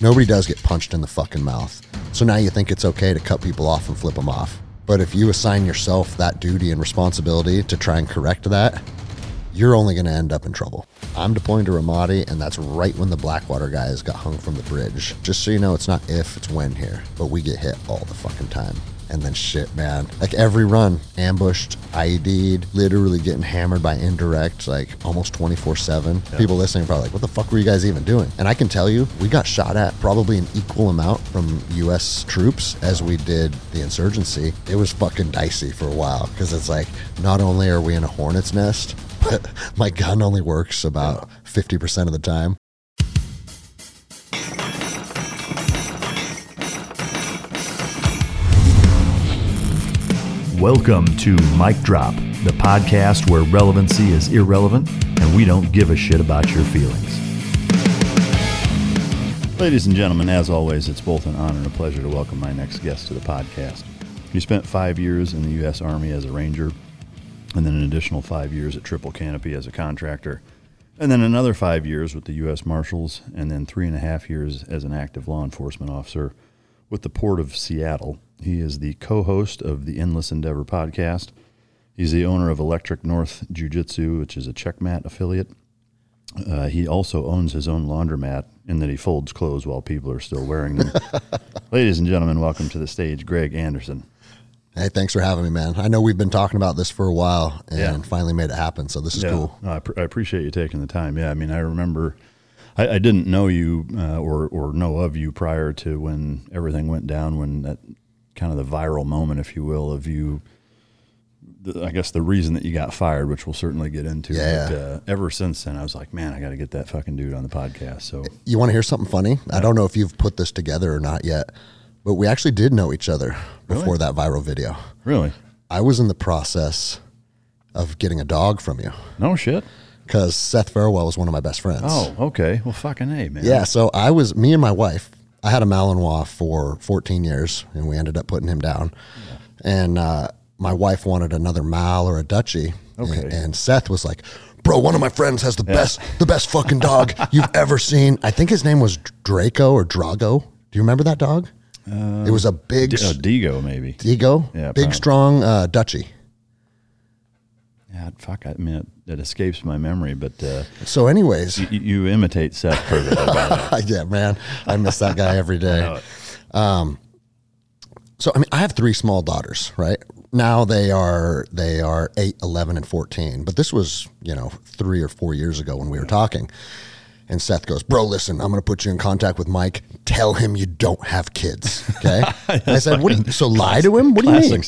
Nobody does get punched in the fucking mouth. So now you think it's okay to cut people off and flip them off. But if you assign yourself that duty and responsibility to try and correct that, you're only going to end up in trouble. I'm deploying to Ramadi, and that's right when the Blackwater guys got hung from the bridge. Just so you know, it's not if, it's when here. But we get hit all the fucking time. And then shit, man. Like every run, ambushed, IED'd, literally getting hammered by indirect, like almost 24 7. People listening are probably like, what the fuck were you guys even doing? And I can tell you, we got shot at probably an equal amount from US troops as we did the insurgency. It was fucking dicey for a while because it's like, not only are we in a hornet's nest, but my gun only works about 50% of the time. Welcome to Mike Drop, the podcast where relevancy is irrelevant and we don't give a shit about your feelings. Ladies and gentlemen, as always, it's both an honor and a pleasure to welcome my next guest to the podcast. He spent five years in the U.S. Army as a Ranger, and then an additional five years at Triple Canopy as a contractor, and then another five years with the U.S. Marshals, and then three and a half years as an active law enforcement officer with the Port of Seattle. He is the co host of the Endless Endeavor podcast. He's the owner of Electric North Jiu Jitsu, which is a Checkmat affiliate. Uh, he also owns his own laundromat in that he folds clothes while people are still wearing them. Ladies and gentlemen, welcome to the stage, Greg Anderson. Hey, thanks for having me, man. I know we've been talking about this for a while and Yeah. finally made it happen. So this is Yeah. cool. No, I, pr- I appreciate you taking the time. Yeah, I mean, I remember I, I didn't know you uh, or or know of you prior to when everything went down. When that kind of the viral moment, if you will, of you. The, I guess the reason that you got fired, which we'll certainly get into. Yeah. But, uh, ever since then, I was like, man, I got to get that fucking dude on the podcast. So You want to hear something funny? I don't know if you've put this together or not yet, but we actually did know each other before that viral video. really, I was in the process of getting a dog from you no shit. because Seth Farewell was one of my best friends. Oh, okay. Well, fucking a man. Yeah, so I was me and my wife. I had a Malinois for 14 years, and we ended up putting him down. And uh, my wife wanted another Mal or a Dutchie. Okay. And, and Seth was like, "Bro, one of my friends has the best, the best fucking dog you've ever seen. I think his name was Draco or Drago. Do you remember that dog? it was a big, D- uh, Digo maybe. Digo, Yeah, big, probably. strong uh, Dutchie. Yeah, fuck. I mean, it, it escapes my memory, but uh, So, anyways, you, you imitate Seth perfectly. yeah, man, I miss that guy every day. Um, so I mean, I have three small daughters, right? Now they are they are 8, 11, and 14. But this was, you know, 3 or 4 years ago when we were talking. And Seth goes, "Bro, listen, I'm going to put you in contact with Mike. Tell him you don't have kids." Okay? I said, "What? Do you, so lie to him? What do you mean?"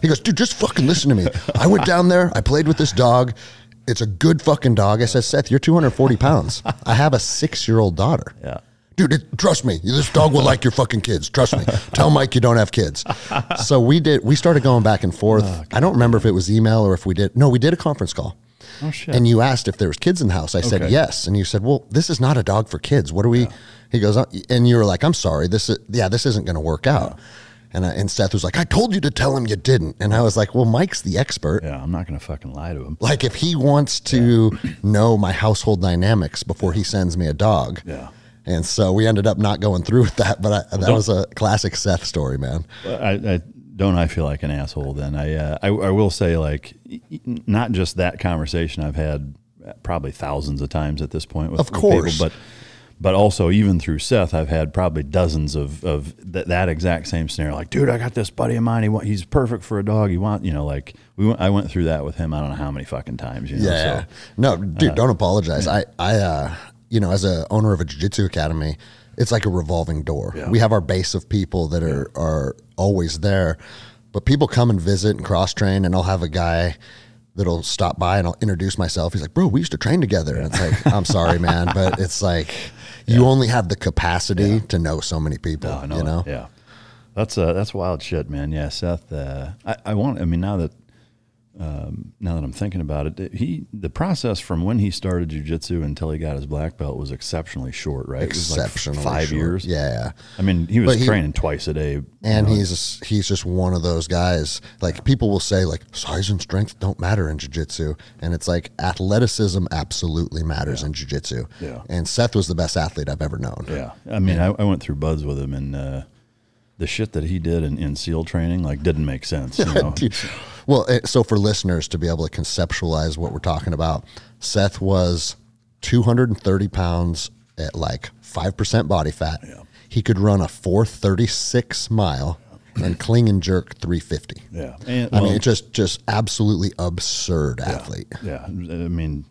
He goes, "Dude, just fucking listen to me. I went down there. I played with this dog. It's a good fucking dog." I said, "Seth, you're 240 pounds. I have a six year old daughter." Yeah. dude, it, trust me, this dog will like your fucking kids. Trust me. Tell Mike you don't have kids. So we did. We started going back and forth. I don't remember if it was email or if we did. No, we did a conference call. Oh shit. And you asked if there was kids in the house. I said Okay. yes, and you said, "Well, this is not a dog for kids. What are we?" He goes, "Uh," and you were like, "I'm sorry. This is yeah, this isn't going to work out." And I, and Seth was like, "I told you to tell him you didn't." And I was like, "Well, Mike's the expert. yeah, I'm not gonna fucking lie to him. Like, if he wants to know my household dynamics before he sends me a dog, Yeah. And so we ended up not going through with that, but I, that was a classic Seth story, man. I, I don't. I feel like an asshole. Then I, uh, I, I will say like, not just that conversation I've had probably thousands of times at this point with, Of with course. people, but but also even through Seth, I've had probably dozens of of th- that exact same scenario. Like, dude, I got this buddy of mine. He want, he's perfect for a dog. He want, you know, like we went, I went through that with him. I don't know how many fucking times. You know, Yeah. so, no, dude, don't apologize. I, I, uh, you know, as a owner of a jiu-jitsu academy, it's like a revolving door. We have our base of people that are, are always there, but people come and visit and cross train and I'll have a guy that'll stop by and I'll introduce myself. He's like, bro, we used to train together. And it's like, I'm sorry, man, but it's like, you only have the capacity to know so many people, No, I know. you know? Yeah. That's uh, that's wild shit, man. Yeah, Seth. Uh, I, I want. I mean, now that um, now that I'm thinking about it, he the process from when he started jujitsu until he got his black belt was exceptionally short, right? Was like five short. years. Yeah. I mean, he was he- training twice a day, And you know. he's he's just one of those guys. Like people will say, like size and strength don't matter in jiu-jitsu, and it's like athleticism absolutely matters in jiu-jitsu. Yeah. And Seth was the best athlete I've ever known. Yeah, I mean, I, I went through BUD/S with him, and uh, the shit that he did in, in SEAL training like didn't make sense. You know. Well, eh, so for listeners to be able to conceptualize what we're talking about, Seth was 230 pounds at like 5% body fat. He could run a 436 mile and clean and jerk 350. yeah. And, I well, mean, just just absolutely absurd athlete. Yeah, I mean,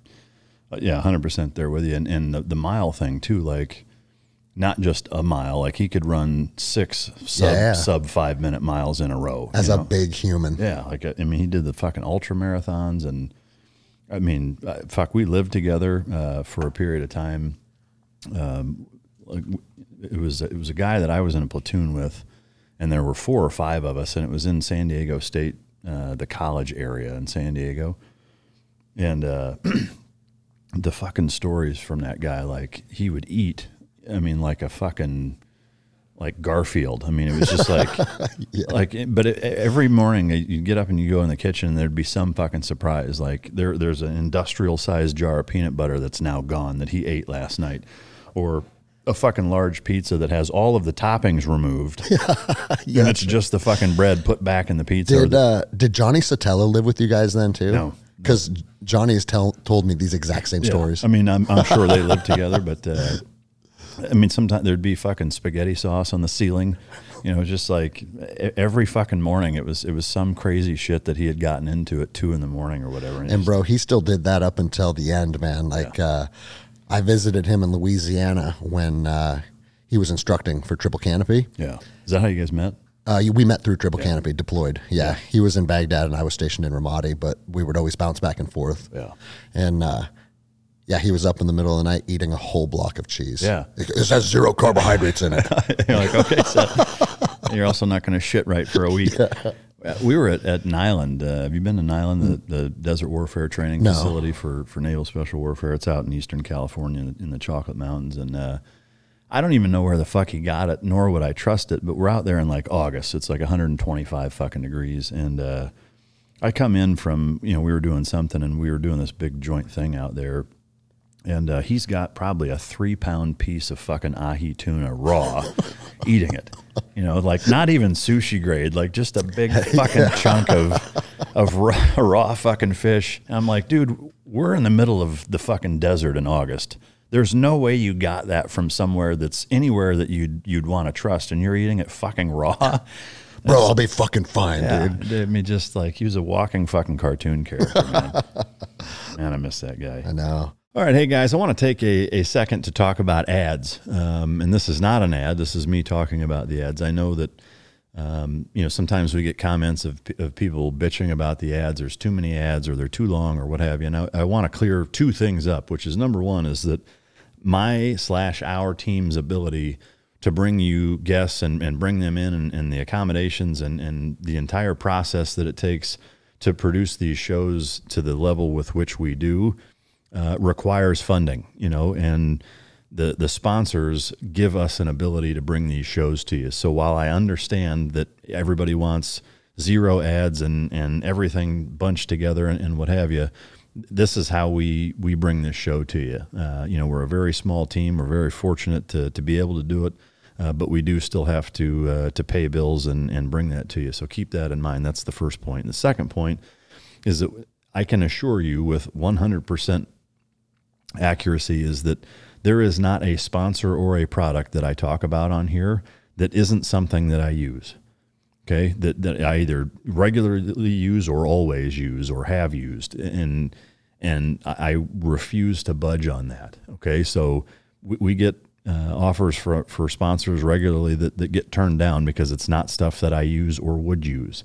uh, yeah, hundred percent there with you, and and the, the mile thing too, like not just a mile, like he could run six sub Yeah. sub five minute miles in a row As a know? big human. yeah, like I mean, he did the fucking ultra marathons, and I mean, uh, fuck, we lived together uh, for a period of time. Um, like it was it was a guy that I was in a platoon with, and there were four or five of us, and it was in San Diego State, uh, the college area in San Diego, and uh, the fucking stories from that guy, like he would eat, I mean, like a fucking like Garfield. I mean, it was just like, like, but it, every morning you get up and you go in the kitchen, and there'd be some fucking surprise. Like there, there's an industrial sized jar of peanut butter that's now gone that he ate last night, or a fucking large pizza that has all of the toppings removed, and it's just the fucking bread put back in the pizza. Did the- uh, did Johnny Sotelo live with you guys then too? No. because Johnny has tell, told me these exact same Yeah. stories. I mean, I'm, I'm sure they lived together, but uh, I mean, sometimes there'd be fucking spaghetti sauce on the ceiling. You know, just like every fucking morning, it was it was some crazy shit that he had gotten into at two in the morning or whatever. it and bro, he still did that up until the end, man. Like uh, I visited him in Louisiana when uh, he was instructing for Triple Canopy. yeah, is that how you guys met? Uh, we met through Triple Canopy, deployed. Yeah. he was in Baghdad and I was stationed in Ramadi, but we would always bounce back and forth. Yeah. and uh, yeah, he was up in the middle of the night eating a whole block of cheese. Yeah. it has zero carbohydrates in it. you're like, okay, so you're also not going to shit right for a week. Uh, We were at, at Niland. Uh, have you been to Niland, the, the desert warfare training No. facility for, for naval special warfare? It's out in eastern California in, in the Chocolate Mountains. And uh, I don't even know where the fuck he got it, nor would I trust it. But we're out there in like August. It's like 125 fucking degrees. And uh, I come in from, you know, we were doing something and we were doing this big joint thing out there and uh, he's got probably a three pound piece of fucking ahi tuna raw, eating it. You know, like not even sushi grade, like just a big fucking chunk of of raw, raw fucking fish. And I'm like, dude, we're in the middle of the fucking desert in August. There's no way you got that from somewhere that's anywhere that you'd you'd want to trust, and you're eating it fucking raw. Bro, I'll be fucking fine, Yeah, dude. I mean, just like he was a walking fucking cartoon character, man. man, I miss that guy. I know. All right, hey guys, I want to take a, a second to talk about ads. Um, and this is not an ad, this is me talking about the ads. I know that, um, you know, sometimes we get comments of, of people bitching about the ads. There's too many ads or they're too long or what have you. And I, I want to clear two things up, which is number one is that my slash our team's ability to bring you guests and, and bring them in and, and the accommodations and, and the entire process that it takes to produce these shows to the level with which we do uh, requires funding, you know, and the the sponsors give us an ability to bring these shows to you. So while I understand that everybody wants zero ads and and everything bunched together and, and what have you, this is how we we bring this show to you. Uh, you know, we're a very small team. We're very fortunate to to be able to do it. Uh, but we do still have to uh, to pay bills and, and bring that to you. So keep that in mind. That's the first point. And the second point is that I can assure you with 100% accuracy is that there is not a sponsor or a product that I talk about on here that isn't something that I use. Okay, that, that I either regularly use or always use or have used, and and I refuse to budge on that. Okay, so we, we get uh, offers for for sponsors regularly that, that get turned down because it's not stuff that I use or would use.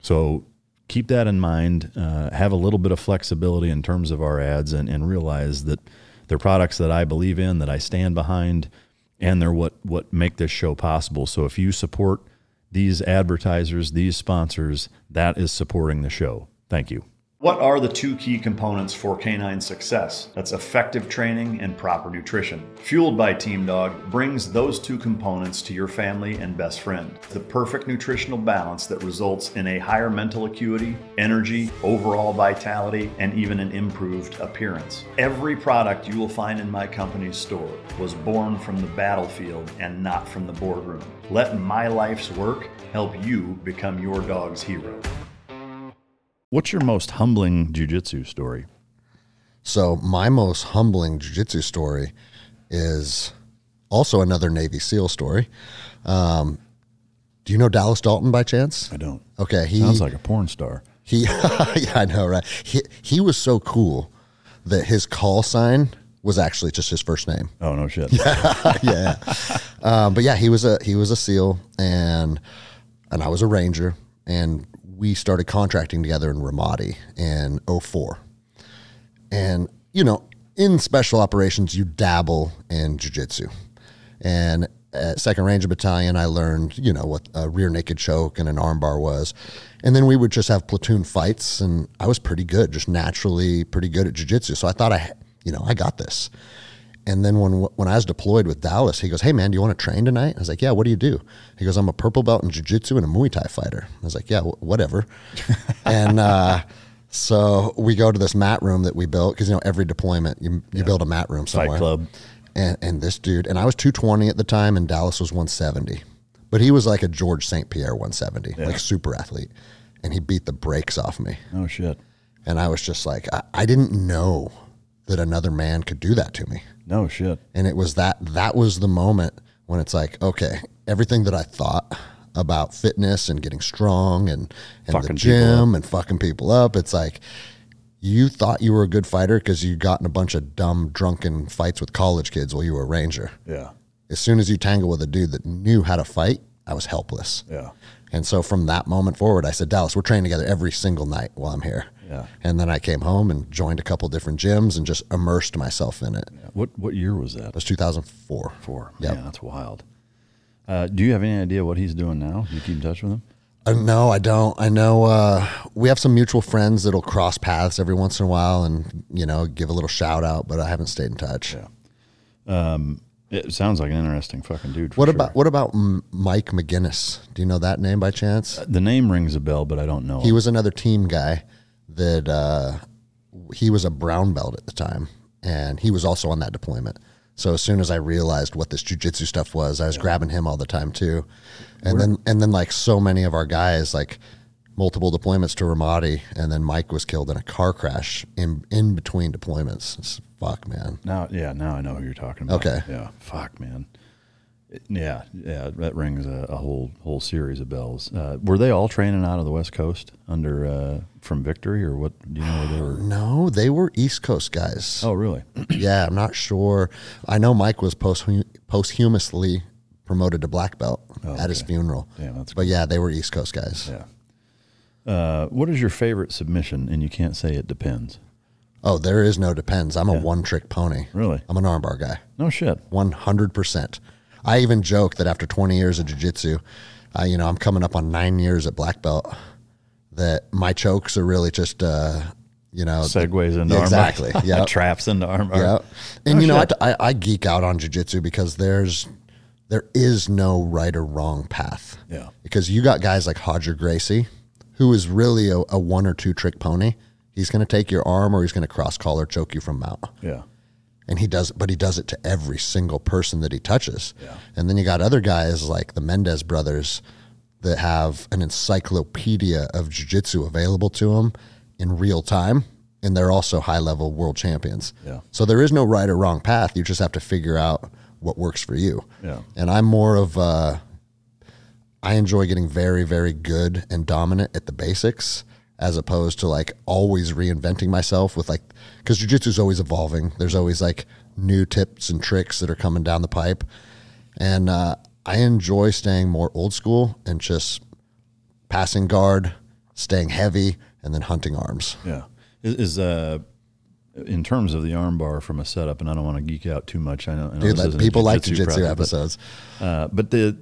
So keep that in mind. Uh, have a little bit of flexibility in terms of our ads, and, and realize that they're products that I believe in, that I stand behind, and they're what what make this show possible. So if you support these advertisers, these sponsors, that is supporting the show. Thank you. What are the two key components for canine success? That's effective training and proper nutrition. Fueled by Team Dog brings those two components to your family and best friend. The perfect nutritional balance that results in a higher mental acuity, energy, overall vitality, and even an improved appearance. Every product you will find in my company's store was born from the battlefield and not from the boardroom. Let my life's work help you become your dog's hero. What's your most humbling jujitsu story? So my most humbling jujitsu story is also another Navy SEAL story. Um, do you know Dallas Dalton by chance? I don't. Okay, he sounds like a porn star. He, yeah, I know, right? He he was so cool that his call sign was actually just his first name. Oh no shit. yeah, yeah. Um, but yeah, he was a he was a SEAL, and and I was a Ranger, and we started contracting together in Ramadi in 04. And, you know, in special operations, you dabble in jujitsu. And at Second Ranger Battalion, I learned, you know, what a rear naked choke and an armbar was. And then we would just have platoon fights, and I was pretty good, just naturally pretty good at jujitsu. So I thought I, you know, I got this. And then when when I was deployed with Dallas, he goes, "Hey man, do you want to train tonight?" I was like, "Yeah, what do you do?" He goes, "I'm a purple belt in jiu-jitsu and a Muay Thai fighter." I was like, "Yeah, whatever." and uh, so we go to this mat room that we built because you know every deployment you you yeah. build a mat room somewhere. Fight club. And and this dude and I was 220 at the time and Dallas was 170, but he was like a George St. Pierre 170, yeah. like super athlete, and he beat the brakes off me. Oh shit! And I was just like, I, I didn't know that another man could do that to me. No shit. And it was that that was the moment when it's like, okay, everything that I thought about fitness and getting strong and, and the gym and fucking people up, it's like you thought you were a good fighter because you got in a bunch of dumb, drunken fights with college kids while you were a ranger. Yeah. As soon as you tangle with a dude that knew how to fight, I was helpless. Yeah. And so from that moment forward, I said, Dallas, we're training together every single night while I'm here. Yeah. And then I came home and joined a couple different gyms and just immersed myself in it. Yeah. What what year was that? It was 2004. Four. Yeah, that's wild. Uh, do you have any idea what he's doing now? Do you keep in touch with him? Uh, no, I don't. I know uh, we have some mutual friends that'll cross paths every once in a while and, you know, give a little shout out, but I haven't stayed in touch. Yeah. Um, it sounds like an interesting fucking dude. what sure. about what about Mike McGinnis? Do you know that name by chance? Uh, the name rings a bell, but I don't know. He was another team guy that uh, he was a brown belt at the time, and he was also on that deployment. So as soon as I realized what this jujitsu stuff was, I was yeah. grabbing him all the time too, and Where? then and then like so many of our guys, like multiple deployments to Ramadi, and then Mike was killed in a car crash in in between deployments. It's, fuck, man. Now, yeah, now I know who you're talking about. Okay, yeah, fuck, man. Yeah, yeah, that rings a, a, whole whole series of bells. Uh, were they all training out of the West Coast under uh, from Victory, or what? Do you know where they were? No, they were East Coast guys. Oh, really? yeah, I'm not sure. I know Mike was post posthumously promoted to black belt oh, at okay. his funeral. Yeah, that's. But yeah, they were East Coast guys. Yeah. Uh, what is your favorite submission? And you can't say it depends. Oh, there is no depends. I'm yeah. a one trick pony. Really? I'm an armbar guy. No shit. One hundred percent. I even joke that after 20 years of jiu-jitsu, uh, you know, I'm coming up on nine years at black belt. That my chokes are really just, uh, you know, segues into exactly, yeah, traps into armbar. Yeah, and oh, you know, I, I, I geek out on jiu-jitsu because there's there is no right or wrong path. Yeah, because you got guys like Roger Gracie, who is really a, a one or two trick pony. He's going to take your arm or he's going to cross collar choke you from mount. Yeah. And he does, but he does it to every single person that he touches. And then you got other guys like the Mendes brothers that have an encyclopedia of jiu-jitsu available to them in real time and they're also high-level world champions. Yeah. So there is no right or wrong path. You just have to figure out what works for you. Yeah. And I'm more of uh I enjoy getting very very good and dominant at the basics as opposed to like always reinventing myself with like cuz jiu-jitsu is always evolving. There's always like new tips and tricks that are coming down the pipe. And uh I enjoy staying more old school and just passing guard, staying heavy, and then hunting arms. Yeah. Is, uh, in terms of the armbar from a setup, and I don't want to geek out too much. I know, I know Dude, people like jiu-jitsu jiu-jitsu but, episodes. uh, but the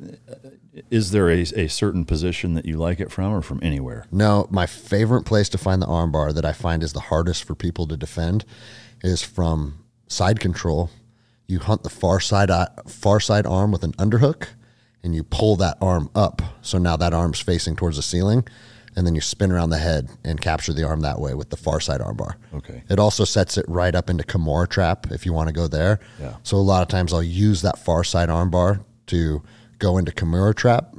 is there a, a certain position that you like it from, or from anywhere? No, my favorite place to find the armbar that I find is the hardest for people to defend is from side control. You hunt the far side uh, far side arm with an underhook, and you pull that arm up. So now that arm's facing towards the ceiling, and then you spin around the head and capture the arm that way with the far side armbar. Okay. It also sets it right up into Kimura trap if you want to go there. Yeah. So a lot of times I'll use that far side armbar to go into Kimura trap,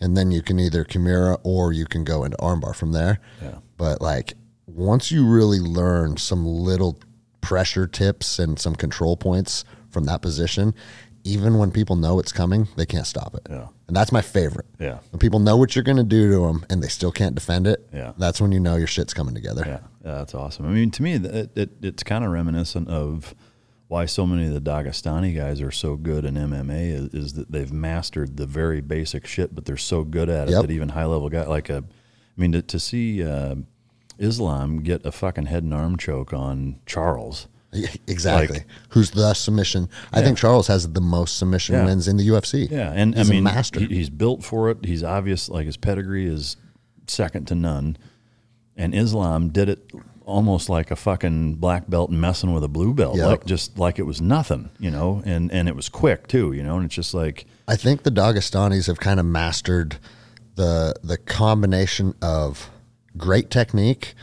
and then you can either Kimura or you can go into armbar from there. Yeah. But like once you really learn some little pressure tips and some control points from that position, even when people know it's coming, they can't stop it. Yeah. And that's my favorite. Yeah. When people know what you're going to do to them and they still can't defend it, Yeah. that's when you know your shit's coming together. Yeah, yeah, that's awesome. I mean, to me, it, it, it's kind of reminiscent of why so many of the Dagestani guys are so good in MMA is, is that they've mastered the very basic shit, but they're so good at it Yep. that even high level guy like a, I mean, to, to see uh, Islam get a fucking head and arm choke on Charles. Exactly. Like- Who's the submission? I think Charles has the most submission Yeah. wins in the UFC. Yeah, and he's I mean, master. he- he's built for it. He's obvious, like his pedigree is second to none. And Islam did it almost like a fucking black belt messing with a blue belt, Yep. like just like it was nothing, you know. And and it was quick too, you know. And it's just like, I think the Dagestanis have kind of mastered the the combination of great technique,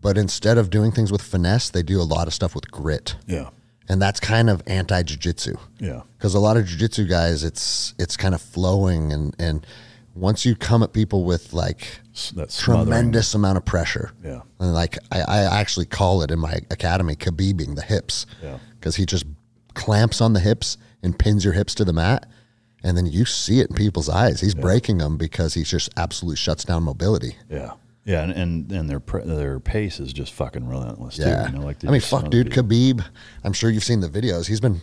but instead of doing things with finesse, they do a lot of stuff with grit. yeah, And that's kind of anti jiu-jitsu. yeah, Because a lot of jiu-jitsu guys, it's it's kind of flowing and and once you come at people with like that smothering. tremendous amount of pressure. Yeah. And like I, I actually call it in my academy Khabibing the hips. Yeah. Because he just clamps on the hips and pins your hips to the mat. And then you see it in people's eyes. He's breaking them because he just absolutely shuts down mobility. yeah, yeah. And and, and their their pace is just fucking relentless Yeah. too. You know, like I mean, fuck, dude. people. Khabib, I'm sure you've seen the videos. He's been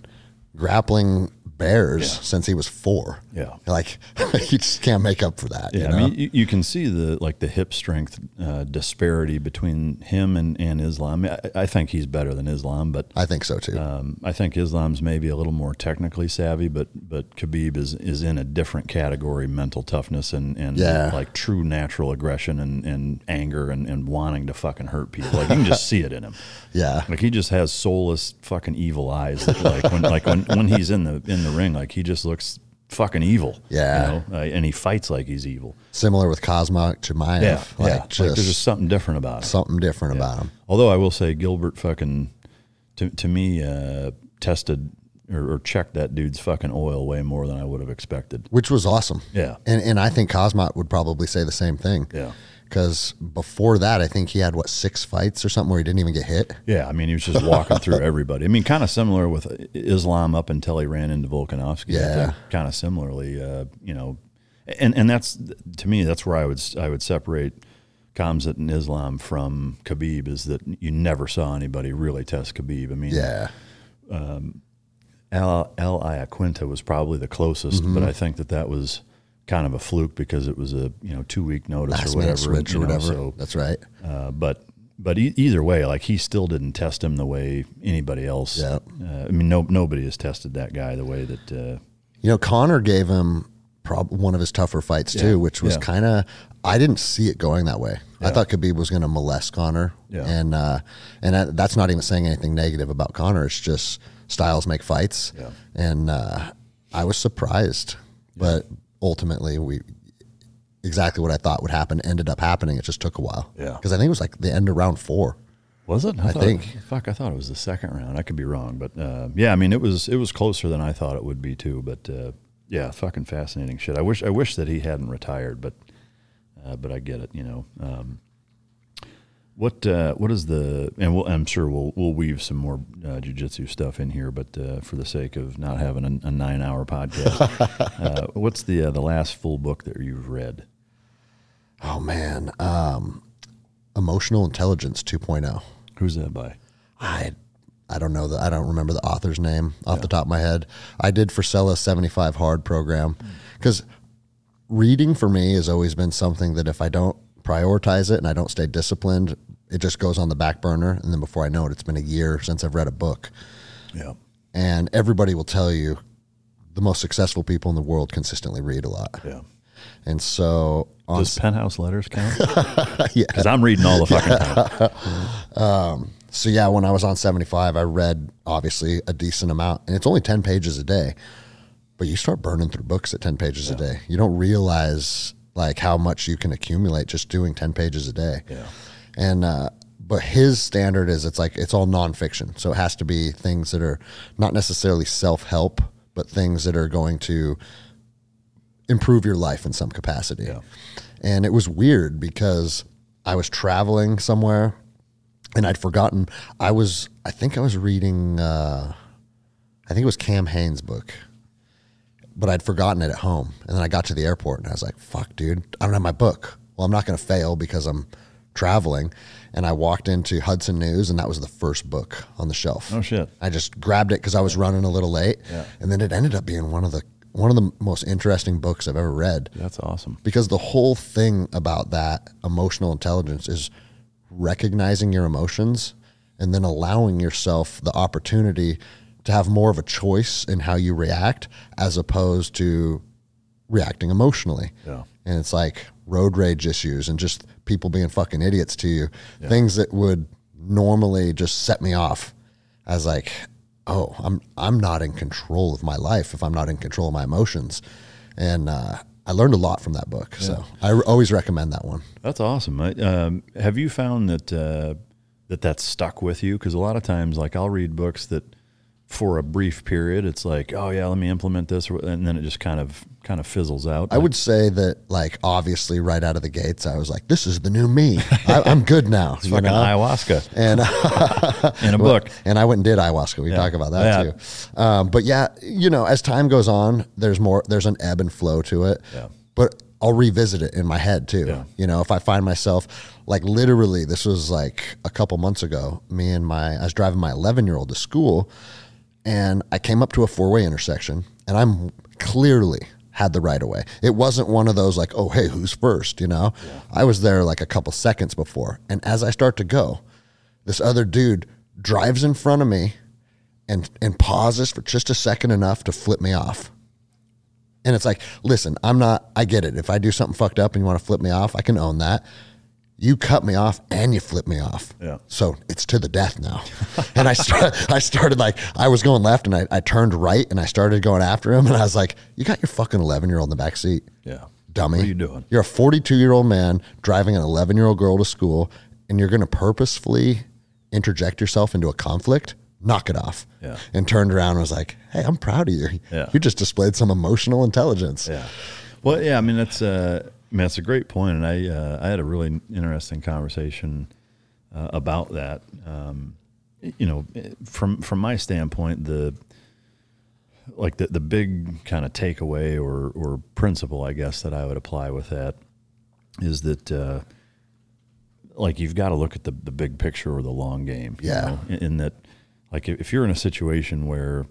grappling bears since he was four. Yeah. Like, you just can't make up for that. Yeah, you know? I mean, you, you can see the like the hip strength uh, disparity between him and, and Islam. I, I think he's better than Islam, but I think so too. um, I think Islam's maybe a little more technically savvy, but but Khabib is, is in a different category, mental toughness and, and Yeah. like true natural aggression and, and anger and, and wanting to fucking hurt people. Like you can just see it in him. Yeah. Like he just has soulless fucking evil eyes. Like when like when, when he's in the in the ring, like he just looks fucking evil. Yeah. you know? Uh, and he fights like he's evil. Similar with Khamzat Chimaev. Yeah, Like, yeah. Like, there's just something different about it. something different about him. Although I will say Gilbert fucking to to me uh, tested or, or checked that dude's fucking oil way more than I would have expected. which was awesome. Yeah. And and I think Khamzat would probably say the same thing. Yeah. Because before that, I think he had what six fights or something where he didn't even get hit. Yeah, I mean he was just walking through everybody. I mean, kind of similar with Islam up until he ran into Volkanovski. Yeah. kind of similarly, uh, you know, and and that's to me that's where I would I would separate Khamzat and Islam from Khabib is that you never saw anybody really test Khabib. I mean, Yeah. Al, Al Iaquinta was probably the closest, Mm-hmm. but I think that that was kind of a fluke because it was a you know two week notice Last or whatever. or know, whatever. so, That's right. uh, but but e- either way, like he still didn't test him the way anybody else. Yeah. Uh, I mean, no nobody has tested that guy the way that. Uh, You know, Conor gave him prob- one of his tougher fights too, which was Yeah. kind of. I didn't see it going that way. I Yeah. thought Khabib was going to molest Conor, Yeah. and uh, and that, that's not even saying anything negative about Conor. It's just styles make fights, Yeah. and uh, I was surprised, but ultimately we exactly what I thought would happen ended up happening. It just took a while, Yeah. because I think it was like the end of round four. Was it? I thought- think. Fuck, I thought it was the second round. I could be wrong, but uh, yeah, I mean, it was it was closer than I thought it would be too. But uh, yeah, fucking fascinating shit. I wish I wish that he hadn't retired, but uh, but I get it. You know, um, what uh, what is the and we'll, I'm sure we'll we'll weave some more uh, jujitsu stuff in here, but uh, for the sake of not having a, a nine hour podcast, uh, what's the uh, the last full book that you've read? Oh man, um, Emotional Intelligence 2.0. Who's that by? I I don't know the I don't remember the author's name off the top of my head. I did Frisella 75 hard program because reading for me has always been something that if I don't prioritize it and I don't stay disciplined, it just goes on the back burner. And then before I know it, it's been a year since I've read a book. Yeah. And everybody will tell you the most successful people in the world consistently read a lot. Yeah. And so on Does Penthouse Letters count? yeah. Because I'm reading all the fucking time. Um, so yeah, when I was on 75, I read obviously a decent amount and it's only 10 pages a day, but you start burning through books at 10 pages a day. You don't realize like how much you can accumulate just doing 10 pages a day. Yeah. And, uh, but his standard is it's like, it's all nonfiction. So it has to be things that are not necessarily self help, but things that are going to improve your life in some capacity. Yeah. And it was weird because I was traveling somewhere and I'd forgotten I was I think I was reading uh I think it was Cam Hanes' book. But I'd forgotten it at home. And then I got to the airport and I was like, fuck, dude, I don't have my book. Well, I'm not gonna fail because I'm traveling. And I walked into Hudson News and that was the first book on the shelf. Oh shit. I just grabbed it because I was running a little late. Yeah. And then it ended up being one of the one of the most interesting books I've ever read That's awesome. because the whole thing about that emotional intelligence is recognizing your emotions and then allowing yourself the opportunity to have more of a choice in how you react as opposed to reacting emotionally. Yeah. And it's like road rage issues and just people being fucking idiots to you. Things that would normally just set me off as like, oh, I'm I'm not in control of my life if I'm not in control of my emotions. And uh, I learned a lot from that book. So I r- always recommend that one. That's awesome. I, um, have you found that uh, that that's stuck with you? Because a lot of times, like I'll read books that for a brief period, it's like, oh yeah, let me implement this, and then it just kind of kind of fizzles out. I would say that, like, obviously, right out of the gates, I was like, "This is the new me. I, I'm good now." it's fucking know? ayahuasca And in a book. And I went and did ayahuasca. We Yeah. talk about that Yeah. too. Um, but yeah, you know, as time goes on, there's more. There's an ebb and flow to it. Yeah. But I'll revisit it in my head too. Yeah. You know, if I find myself like literally, this was like a couple months ago. Me and my, I was driving my 11 year old to school, and I came up to a four way intersection, and I'm clearly had the right of way. It wasn't one of those like, oh hey, who's first? You know, I was there like a couple seconds before, and as I start to go, this other dude drives in front of me and and pauses for just a second enough to flip me off. And it's like, listen, I'm not I get it. If I do something fucked up and you want to flip me off, I can own that. You cut me off and you flip me off. Yeah. So it's to the death now. and I start, I started like I was going left and I, I turned right and I started going after him and I was like, You got your fucking eleven year old in the back seat Yeah. dummy. What are you doing? You're a 42 year old man driving an 11 year old girl to school, and you're going to purposefully interject yourself into a conflict. Knock it off. Yeah. And turned around and was like, "Hey, I'm proud of you. Yeah. You just displayed some emotional intelligence." Yeah. Well, yeah. I mean, that's uh, I mean, that's a great point, and I uh, I had a really interesting conversation uh, about that. Um, you know, from from my standpoint, the like the the big kind of takeaway or or principle, I guess, that I would apply with that is that. Uh, like you've got to look at the, the big picture or the long game. you Yeah. know, in, in that, like if if you're in a situation where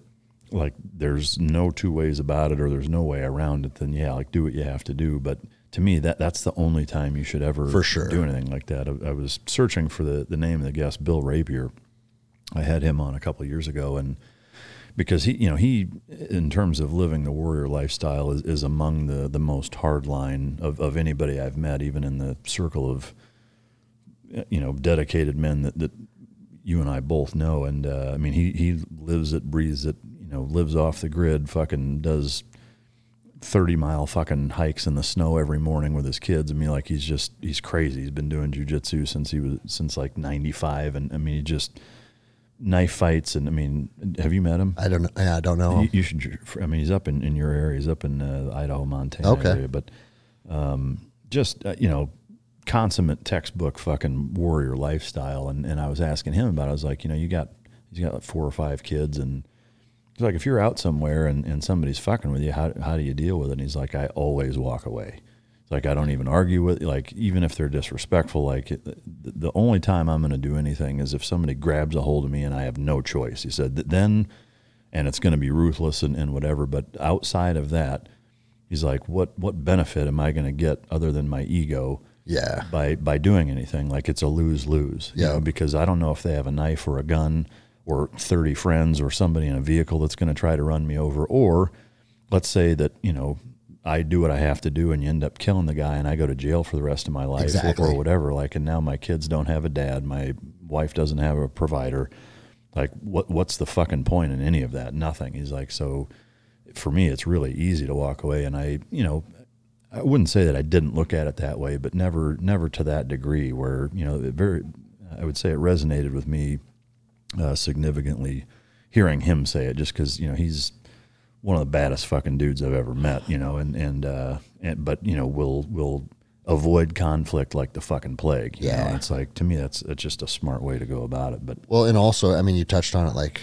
like there's no two ways about it or there's no way around it, then yeah, like do what you have to do. But to me, that that's the only time you should ever For sure. do anything like that. I, I was searching for the the name of the guest, Bill Rapier. I had him on a couple of years ago, and because he, you know, he in terms of living the warrior lifestyle is, is among the the most hardline of of anybody I've met, even in the circle of you know dedicated men that, that you and I both know. And uh, I mean, he he lives it, breathes it, you know, lives off the grid, fucking does 30 mile fucking hikes in the snow every morning with his kids. I mean, like he's just, he's crazy. He's been doing jujitsu since he was, since like 95. And I mean, he just knife fights. And I mean, have you met him? I don't know. Yeah, I don't know. You, you should, I mean, he's up in, in your area. He's up in uh, Idaho, Montana Okay. area. But um, just, uh, you know, consummate textbook fucking warrior lifestyle. And, and I was asking him about it. I was like, you know, you got, he's got like four or five kids and, like, if you're out somewhere and, and somebody's fucking with you, how, how do you deal with it? And he's like, I always walk away. It's like, I don't even argue with, like, even if they're disrespectful, like, the, the only time I'm going to do anything is if somebody grabs a hold of me and I have no choice. He said, then, and it's going to be ruthless and, and whatever. But outside of that, he's like, what, what benefit am I going to get other than my ego? Yeah. by by doing anything. Like it's a lose lose. You Yeah. know, because I don't know if they have a knife or a gun or thirty friends or somebody in a vehicle that's going to try to run me over. Or let's say that you know I do what I have to do and you end up killing the guy and I go to jail for the rest of my life or- Exactly. or whatever. Like and now my kids don't have a dad. My wife doesn't have a provider. Like what what's the fucking point in any of that? Nothing. He's like so. For me, it's really easy to walk away, and I, you know, I wouldn't say that I didn't look at it that way, but never, never to that degree where you know, it very, I would say it resonated with me uh, significantly hearing him say it, just because you know he's one of the baddest fucking dudes I've ever met, you know, and and uh, and but you know will will avoid conflict like the fucking plague. You Yeah. know? it's like to me that's that's just a smart way to go about it. But Well, and also, I mean, you touched on it like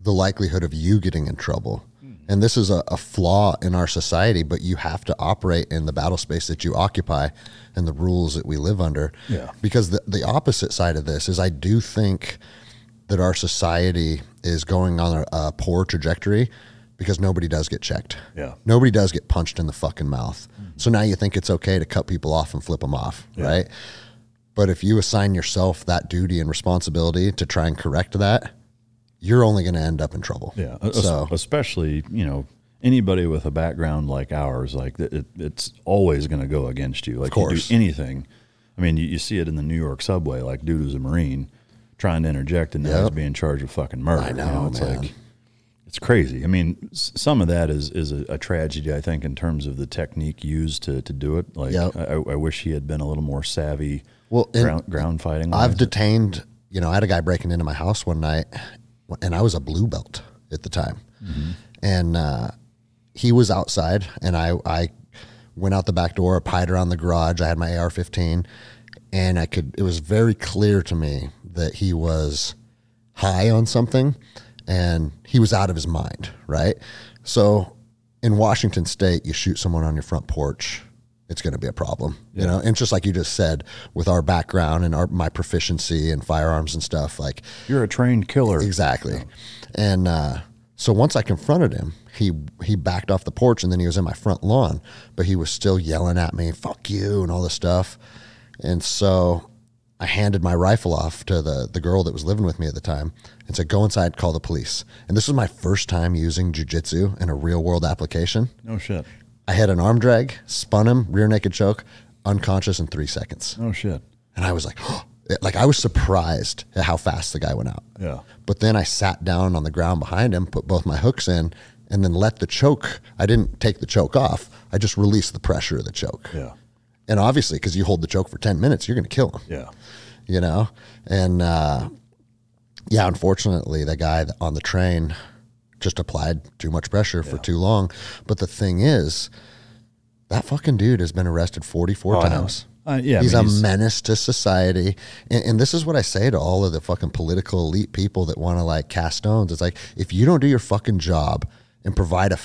the likelihood of you getting in trouble. And this is a, a flaw in our society, but you have to operate in the battle space that you occupy and the rules that we live under. Yeah. Because the, the opposite side of this is I do think that our society is going on a, a poor trajectory because nobody does get checked. Yeah. Nobody does get punched in the fucking mouth. Mm-hmm. So now you think it's okay to cut people off and flip them off, right? But if you assign yourself that duty and responsibility to try and correct that, you're only going to end up in trouble. Yeah. So especially, you know, anybody with a background like ours, like it, it, it's always going to go against you. Like course. you do anything. I mean, you, you see it in the New York subway, like dude who's a Marine trying to interject and now he's being charged with fucking murder. I you know, it's man. like, it's crazy. I mean, some of that is, is a, a tragedy, I think, in terms of the technique used to, to do it. Like, Yep. I, I wish he had been a little more savvy Well, ground, ground fighting. I've wise. detained, you know, I had a guy breaking into my house one night, and I was a blue belt at the time, and uh, he was outside, and I I went out the back door, pied around the garage. I had my AR-15, and I could. It was very clear to me that he was high on something, and he was out of his mind. Right, so. In Washington State, you shoot someone on your front porch, it's going to be a problem. You know, and just like you just said, with our background and our my proficiency in firearms and stuff, like You're a trained killer. exactly. And uh, so once I confronted him, he he backed off the porch, and then he was in my front lawn, but he was still yelling at me, "Fuck you!" and all this stuff. And so I handed my rifle off to the the girl that was living with me at the time and said, "Go inside, call the police." And this was my first time using jujitsu in a real world application. No shit. I had an arm drag, spun him, rear naked choke, unconscious in three seconds. Oh shit. And I was like, like I was surprised at how fast the guy went out. Yeah. But then I sat down on the ground behind him, put both my hooks in, and then let the choke. I didn't take the choke off. I just released the pressure of the choke. Yeah. And obviously, because you hold the choke for ten minutes, you're going to kill him. Yeah. You know. And uh, yeah, unfortunately, the guy on the train just applied too much pressure for too long. But the thing is, that fucking dude has been arrested 44 Oh, times. Uh, yeah, I he's mean, a he's- menace to society. And, and this is what I say to all of the fucking political elite people that want to like cast stones. It's like, if you don't do your fucking job and provide a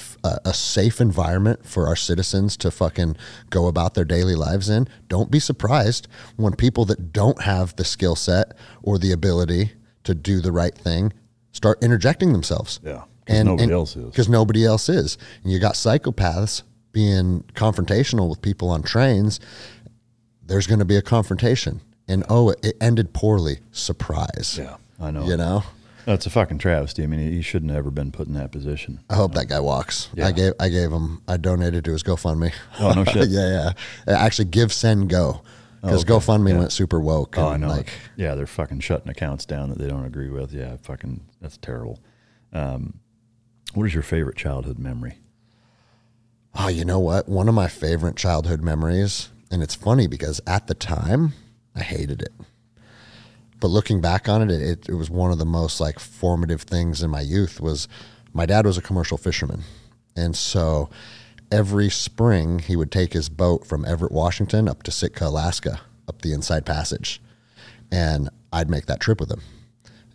a safe environment for our citizens to fucking go about their daily lives in, don't be surprised when people that don't have the skill set or the ability to do the right thing start interjecting themselves. Yeah, 'cause nobody else is. Because nobody else is. And you got psychopaths being confrontational with people on trains. There's going to be a confrontation. And oh, it, it ended poorly. Surprise. Yeah. I know. You know? That's a fucking travesty. I mean, he shouldn't have ever been put in that position. I hope that guy walks. Yeah. I gave I gave him I donated to his GoFundMe. Oh, no shit. yeah, yeah. Actually, GiveSendGo because Oh, okay. GoFundMe Yeah. went super woke. Oh, I and, know. Like, yeah, they're fucking shutting accounts down that they don't agree with. Yeah, fucking, that's terrible. Um, what is your favorite childhood memory? Oh, you know what? One of my favorite childhood memories, and it's funny because at the time I hated it. But looking back on it, it, it was one of the most like formative things in my youth was my dad was a commercial fisherman. And so every spring he would take his boat from Everett, Washington up to Sitka, Alaska, up the inside passage. And I'd make that trip with him.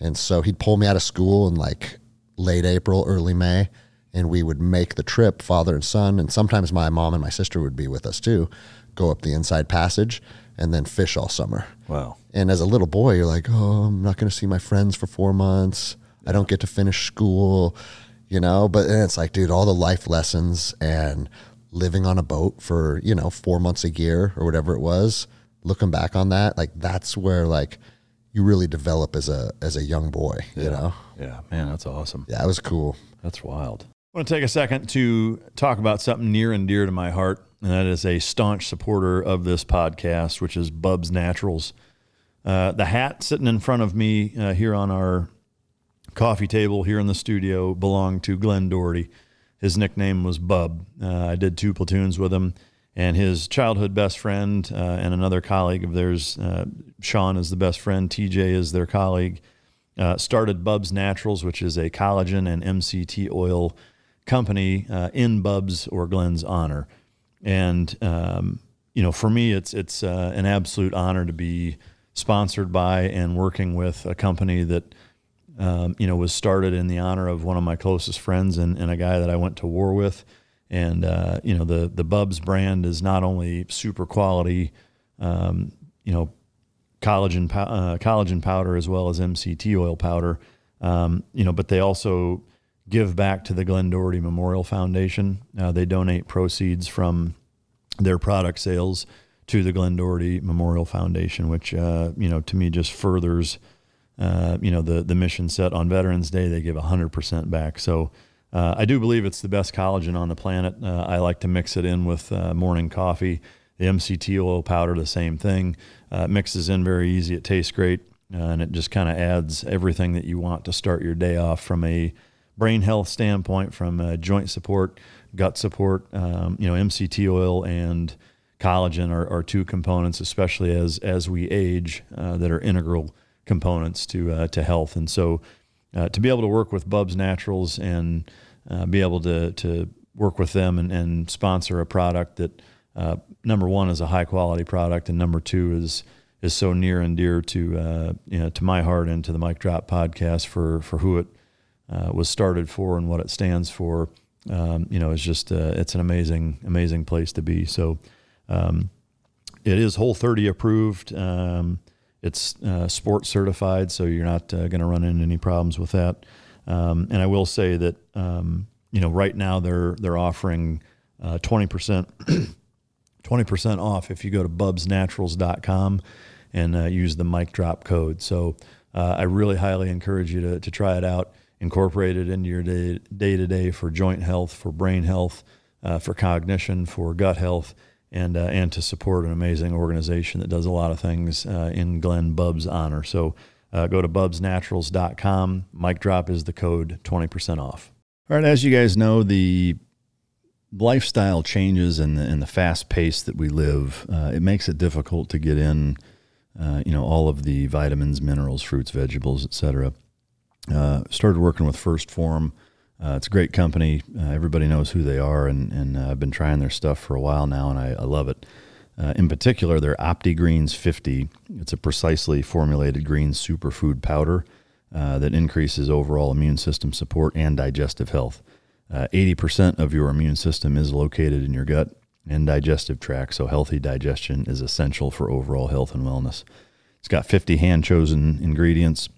And so he'd pull me out of school in like late April, early May, and we would make the trip, father and son. And sometimes my mom and my sister would be with us too, go up the inside passage and then fish all summer. Wow. And as a little boy, you're like, oh, I'm not going to see my friends for four months. I don't get to finish school, you know? But then it's like, dude, all the life lessons and living on a boat for, you know, four months a year or whatever it was, looking back on that, like that's where like you really develop as a as a young boy, you know? Yeah, man, that's awesome. Yeah, it was cool. That's wild. I want to take a second to talk about something near and dear to my heart, and that is a staunch supporter of this podcast, which is Bubs Naturals. Uh, the hat sitting in front of me uh, here on our coffee table here in the studio belonged to Glenn Doherty. His nickname was Bub. Uh, I did two platoons with him, and his childhood best friend uh, and another colleague of theirs, uh, Sean is the best friend, TJ is their colleague, started Bubs Naturals, which is a collagen and MCT oil company in Bub's or Glenn's honor. And um, you know, for me, it's it's an absolute honor to be sponsored by and working with a company that um, you know was started in the honor of one of my closest friends and, and a guy that I went to war with. And uh, you know, the the Bubs brand is not only super quality, um, you know, collagen uh, collagen powder as well as MCT oil powder. Um, you know, but they also give back to the Glenn Doherty Memorial Foundation. Uh, they donate proceeds from their product sales to the Glenn Doherty Memorial Foundation, which uh, you know to me just furthers uh, you know the the mission set on Veterans Day. They give hundred percent back. So. Uh, I do believe it's the best collagen on the planet. Uh, I like to mix it in with uh, morning coffee. The MCT oil powder, the same thing. mixes in very easy. It tastes great, and it just kind of adds everything that you want to start your day off from a brain health standpoint, from uh, joint support, gut support, um, you know, MCT oil and collagen are, are, two components, especially as as we age, uh, that are integral components to uh, to health. And so, uh, to be able to work with Bubs Naturals and uh, be able to to work with them and, and sponsor a product that uh, number one is a high quality product, and number two is is so near and dear to you know to my heart and to the Mike Drop podcast for for who it uh, was started for and what it stands for. Um, you know, it's just uh, it's an amazing amazing place to be. So um, it is Whole 30 approved. Um, it's uh, sports certified, so you're not uh, going to run into any problems with that. Um, and I will say that um, you know right now they're they're offering uh, twenty percent. 20% off if you go to bubsnaturals.com and uh, use the Mike Drop code. So I really highly encourage you to, to try it out incorporate it into your day to day for joint health, for brain health, uh, for cognition, for gut health, and uh, and to support an amazing organization that does a lot of things uh, in Glenn Bub's honor. So uh, go to bubsnaturals.com. Mike Drop is the code, 20% off. All right, as you guys know, the lifestyle changes and the, and the fast pace that we live, uh, it makes it difficult to get in, uh, you know, all of the vitamins, minerals, fruits, vegetables, etc. Uh, started working with 1st Phorm. Uh, it's a great company. Uh, everybody knows who they are, and, and uh, I've been trying their stuff for a while now, and I, I love it. Uh, in particular, their OptiGreens 50. It's a precisely formulated green superfood powder uh, that increases overall immune system support and digestive health. 80% of your immune system is located in your gut and digestive tract, so healthy digestion is essential for overall health and wellness. It's got 50 hand chosen ingredients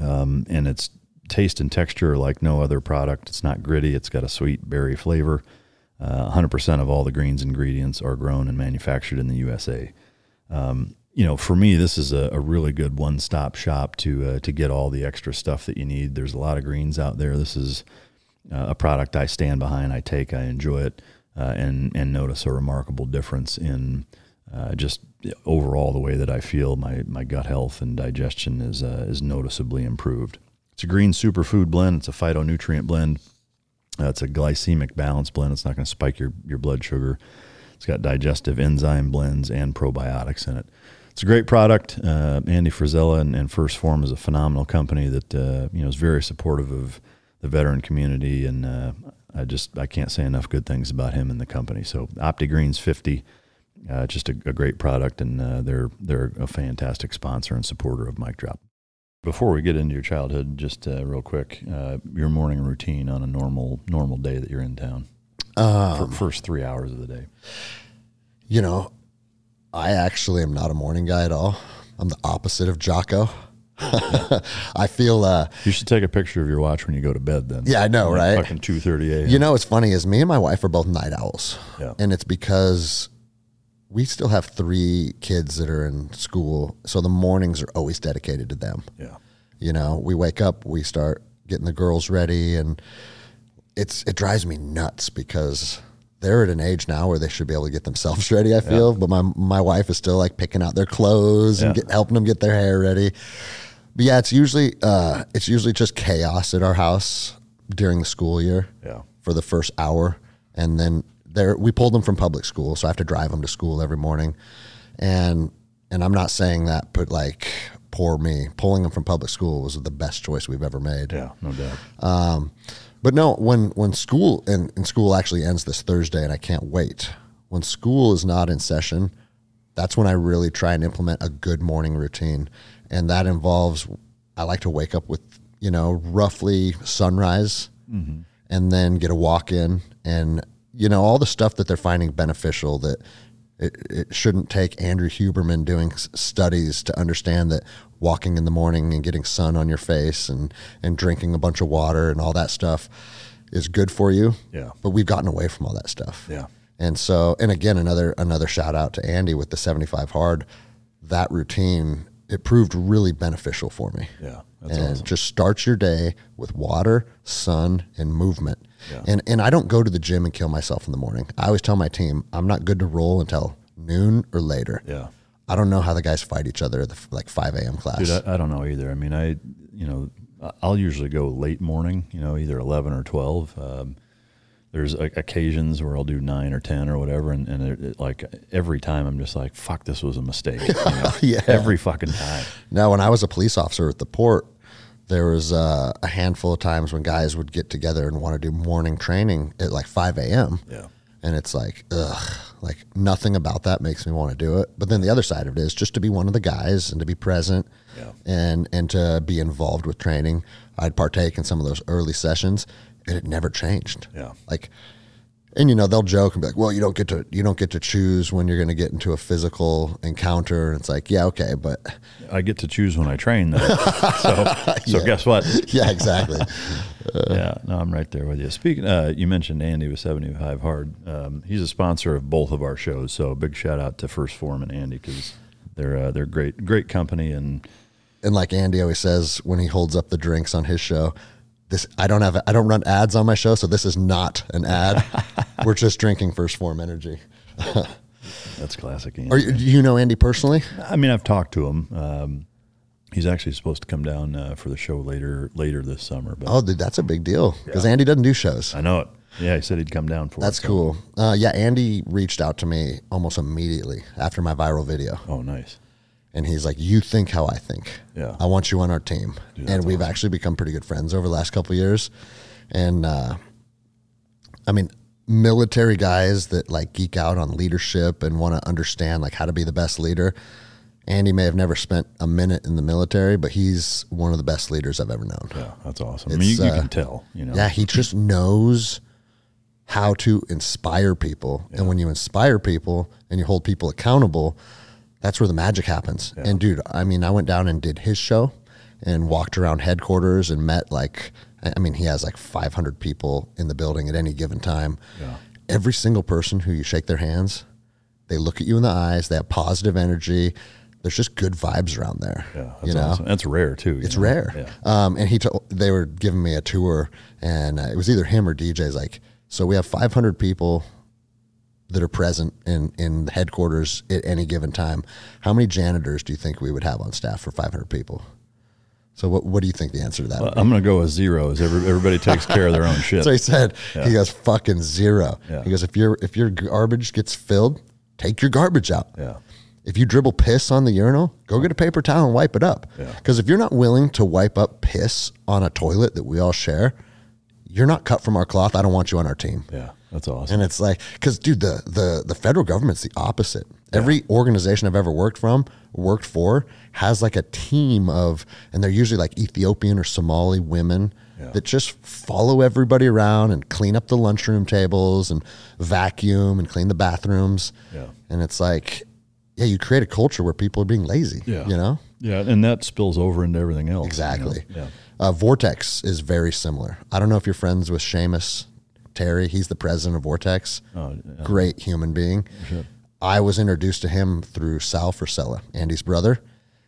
um, and its taste and texture like no other product. It's not gritty. It's got a sweet berry flavor. Uh, 100% of all the greens ingredients are grown and manufactured in the USA. Um, you know, for me, this is a, a really good one-stop shop to uh, to get all the extra stuff that you need. There's a lot of greens out there. This is uh, a product I stand behind. I take. I enjoy it, uh, and and notice a remarkable difference in uh, just overall the way that I feel my my gut health and digestion is uh, is noticeably improved. It's a green superfood blend. It's a phytonutrient blend. Uh, it's a glycemic balance blend. It's not going to spike your, your blood sugar. It's got digestive enzyme blends and probiotics in it. It's a great product. Uh, Andy Frisella and, and, 1st Phorm is a phenomenal company that uh, you know is very supportive of the veteran community, and uh, I just I can't say enough good things about him and the company. So OptiGreens 50, uh, just a, a, great product, and uh, they're they're a fantastic sponsor and supporter of Mike Drop. Before we get into your childhood, just uh, real quick, your morning routine on a normal normal day that you're in town. Um, for first three hours of the day. You know, I actually am not a morning guy at all. I'm the opposite of Jocko. I feel. Uh, you should take a picture of your watch when you go to bed. Then. Yeah, I know, right? Fucking two thirty a.m. You know, what's funny is me and my wife are both night owls. Yeah. And it's because we still have three kids that are in school, so the mornings are always dedicated to them. Yeah. You know, we wake up, we start getting the girls ready, and it's it drives me nuts because they're at an age now where they should be able to get themselves ready. I feel, yeah. but my my wife is still like picking out their clothes and get, helping them get their hair ready. But yeah, it's usually uh, it's usually just chaos at our house during the school year. Yeah. For the first hour, and then there we pulled them from public school, so I have to drive them to school every morning, and and I'm not saying that, but like poor me, pulling them from public school was the best choice we've ever made. Yeah, no doubt. Um, but no, when when school and, and school actually ends this Thursday, and I can't wait. When school is not in session, that's when I really try and implement a good morning routine, and that involves I like to wake up with you know roughly sunrise, mm-hmm. and then get a walk in, and you know all the stuff that they're finding beneficial that it, it shouldn't take Andrew Huberman doing studies to understand that walking in the morning and getting sun on your face and, and drinking a bunch of water and all that stuff is good for you. Yeah. But we've gotten away from all that stuff. Yeah. And so, and again, another another shout out to Andy with the 75 hard. That routine it proved really beneficial for me. Yeah, and awesome. just starts your day with water, sun, and movement. Yeah. And and I don't go to the gym and kill myself in the morning. I always tell my team I'm not good to roll until noon or later. Yeah. I don't know how the guys fight each other at the like 5 a.m. class. Dude, I, I, don't know either. I mean, I, you know, I'll usually go late morning, you know, either 11 or 12. Um, there's occasions where I'll do nine or 10 or whatever. And, and it, it, like every time I'm just like, fuck, this was a mistake. You know? yeah. Every fucking time. Now, when I was a police officer at the port, there was uh, a handful of times when guys would get together and want to do morning training at like 5 a.m. Yeah. And it's like, ugh, like nothing about that makes me want to do it. But then the other side of it is just to be one of the guys and to be present yeah. and, and to be involved with training. I'd partake in some of those early sessions and it never changed. Yeah. Like, and you know they'll joke and be like, "Well, you don't get to you don't get to choose when you're going to get into a physical encounter." And it's like, yeah, okay, but I get to choose when I train, though. so, so yeah. guess what? yeah, exactly. Uh, yeah, no, I'm right there with you. Speaking, uh, you mentioned Andy with 75 Hard. Um, he's a sponsor of both of our shows, so a big shout out to 1st Phorm and Andy because they're uh, they're great great company and and like Andy always says when he holds up the drinks on his show, this I don't have I don't run ads on my show, so this is not an ad. We're just drinking 1st Phorm Energy. That's classic. Andy. Are you, do you know Andy personally? I mean, I've talked to him. Um, he's actually supposed to come down uh, for the show later later this summer. But oh, dude, that's a big deal because yeah. Andy doesn't do shows. I know it. Yeah, he said he'd come down for That's it, cool. Uh, yeah, Andy reached out to me almost immediately after my viral video. Oh, nice and he's like, "You think how I think. Yeah, I want you on our team." Dude, and we've awesome. actually become pretty good friends over the last couple years. And uh, I mean, military guys that like geek out on leadership and want to understand like how to be the best leader. Andy may have never spent a minute in the military, but he's one of the best leaders I've ever known. Yeah, that's awesome. It's, I mean, you, you uh, can tell. You know, yeah, he just knows how to inspire people, yeah. and when you inspire people and you hold people accountable that's where the magic happens. Yeah. And dude, I mean, I went down and did his show and walked around headquarters and met like I mean, he has like 500 people in the building at any given time. Yeah. Every single person who you shake their hands, they look at you in the eyes, they have positive energy. There's just good vibes around there. Yeah, that's you know? awesome. That's rare too. It's know? rare. Yeah. Um, and he told they were giving me a tour, and uh, it was either him or DJ's like, so we have 500 people that are present in in headquarters at any given time. How many janitors do you think we would have on staff for 500 people? So what what do you think the answer to that? Well, would be? I'm going to go with zeros. Every, everybody takes care of their own shit. So he said Yeah. he goes fucking zero. Yeah. He goes if your if your garbage gets filled, take your garbage out. Yeah. If you dribble piss on the urinal, go get a paper towel and wipe it up. Yeah. Because if you're not willing to wipe up piss on a toilet that we all share, you're not cut from our cloth. I don't want you on our team. Yeah. That's awesome. And it's like, because dude, the the the federal government's the opposite. Every organization I've ever worked from, worked for, has like a team of, and they're usually like Ethiopian or Somali women that just follow everybody around and clean up the lunchroom tables and vacuum and clean the bathrooms. Yeah. And it's like, yeah, you create a culture where people are being lazy. Yeah. You know. yeah. And that spills over into everything else. you know? Exactly. Yeah. Uh, Vortex is very similar. I don't know if you're friends with Seamus Terry. He's the president of Vortex. Oh, Great human being. I was introduced to him through Sal Frisella, Andy's brother,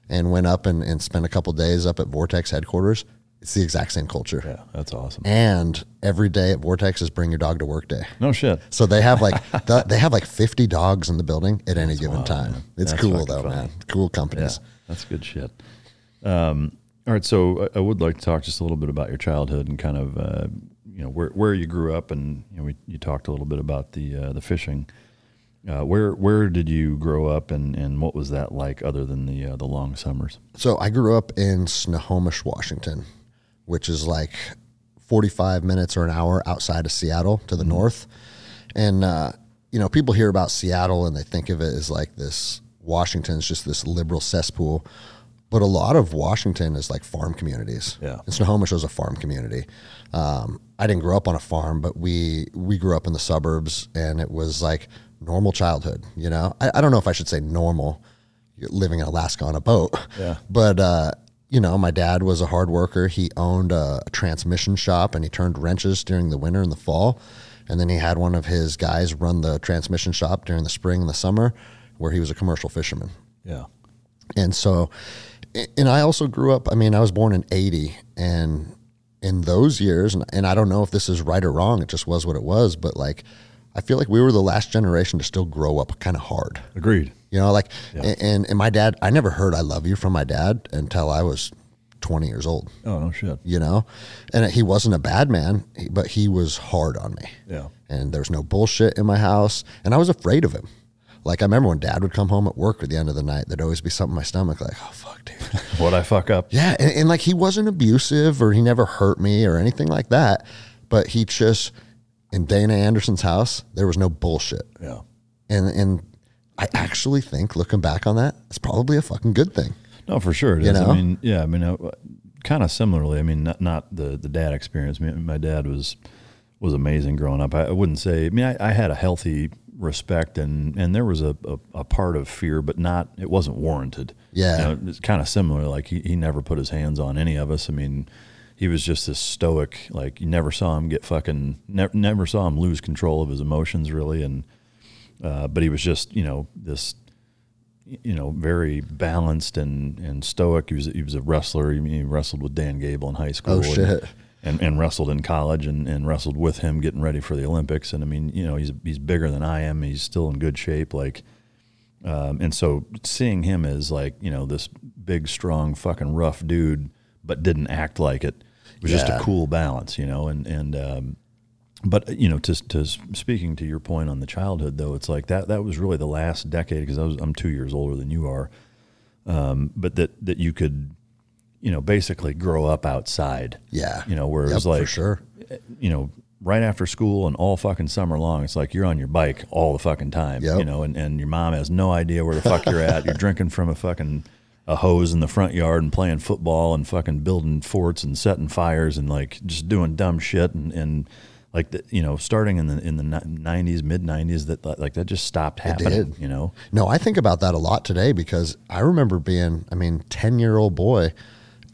and went up and, and spent a couple days up at Vortex headquarters. It's the exact same culture. Yeah. That's awesome. And every day at Vortex is bring your dog to work day. No shit. So they have like the, they have like 50 dogs in the building at any given wild, time. man. It's That's cool though, fun. man. Cool Yeah. companies. That's good shit. Um, all right. So I, I would like to talk just a little bit about your childhood and kind of, uh, you know, where, where you grew up. And, you know, we, you talked a little bit about the, uh, the fishing. Uh, where where did you grow up and, and what was that like other than the uh, the long summers? So I grew up in Snohomish, Washington, which is like 45 minutes or an hour outside of Seattle to the north. And, uh, you know, people hear about Seattle and they think of it as like this Washington's just this liberal cesspool. But a lot of Washington is like farm communities. Yeah. And Snohomish was a farm community. Um, I didn't grow up on a farm, but we we grew up in the suburbs, and it was like normal childhood. You know, I, I don't know if I should say normal, You're living in Alaska on a boat. Yeah. But uh, you know, my dad was a hard worker. He owned a, transmission shop, and he turned wrenches during the winter and the fall. And then he had one of his guys run the transmission shop during the spring and the summer, where he was a commercial fisherman. Yeah. And so, and I also grew up, I mean, I was born in 80 and in those years, and, and I don't know if this is right or wrong, it just was what it was, but like, I feel like we were the last generation to still grow up kind of hard. Agreed. You know, like, and, and my dad, I never heard I love you from my dad until I was 20 years old, Oh no shit. you know? And he wasn't a bad man, but he was hard on me Yeah. and there was no bullshit in my house and i was afraid of him like i remember when dad would come home at work at the end of the night there'd always be something in my stomach like oh fuck dude What I fuck up? yeah and, and like he wasn't abusive or he never hurt me or anything like that but he just in dana anderson's house there was no bullshit Yeah. and and i actually think looking back on that it's probably a fucking good thing No, for sure. It You is. know? I mean, yeah. I mean, uh, kind of similarly. I mean, not not the the dad experience. I mean, my dad was was amazing growing up. I, I wouldn't say. I mean, I, I had a healthy respect, and and there was a, a, a part of fear, but not. It wasn't warranted. Yeah. You know, it's kind of similar. Like he, he never put his hands on any of us. I mean. He was just this stoic, like you never saw him get fucking, never, never saw him lose control of his emotions, really, and uh, but he was just, you know, this you know, very balanced and, and stoic. He was he was a wrestler. He, he wrestled with Dan Gable in high school. Oh, shit. And, and wrestled in college and, and wrestled with him getting ready for the Olympics. And I mean, you know, he's he's bigger than I am. He's still in good shape. Like, um, and so seeing him as like you know this big, strong, fucking rough dude, but didn't act like it it was just a cool balance, you know. And and um, but you know, to to speaking to your point on the childhood, though, it's like that that was really the last decade because I was I'm two years older than you are, um, but that that you could, you know, basically grow up outside. Yeah. you know, where it was for like, sure. you know, right after school and all fucking summer long, it's like you're on your bike all the fucking time. Yep. You know, and, and your mom has no idea where the fuck you're at. You're drinking from a fucking a hose in the front yard and playing football and fucking building forts and setting fires and like just doing dumb shit and, and like the, you know starting in the in the nineties mid nineties that like that just stopped happening. You know, No, I think about that a lot today because I remember being, I mean, 10 year old boy,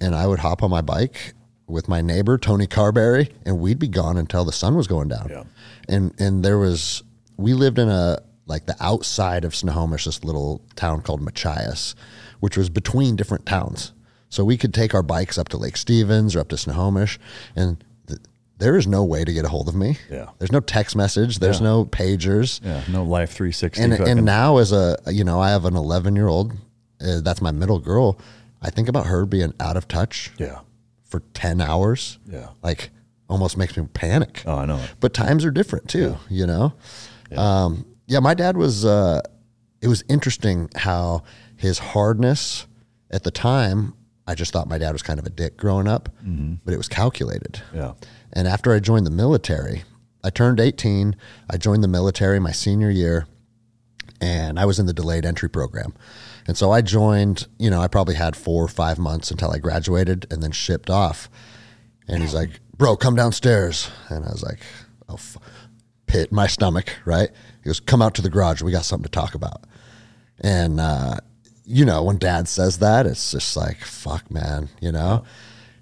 and I would hop on my bike with my neighbor, Tony Carberry, and we'd be gone until the sun was going down. Yeah. And, and there was, we lived in a, like the outside of Snohomish, this little town called Machias, which was between different towns. So we could take our bikes up to Lake Stevens or up to Snohomish, and th- there is no way to get a hold of me. Yeah. There's no text message. There's Yeah. no pagers yeah, no life three sixty. and and now as a you know I have an 11 year old uh, that's my middle girl I think about her being out of touch Yeah. for 10 hours. Yeah. Like almost makes me panic. Oh, I know. But times are different too, you know? Um, yeah, my dad was, uh, it was interesting how his hardness at the time, I just thought my dad was kind of a dick growing up, but it was calculated. Yeah. And after I joined the military, I turned 18. I joined the military my senior year, and I was in the delayed entry program. And so I joined, you know, I probably had four or five months until I graduated and then shipped off. And he's like, bro, come downstairs. And I was like, oh, f-. pit my stomach, right? He goes, come out to the garage. We got something to talk about. And, uh, you know, when dad says that, it's just like, fuck, man, you know?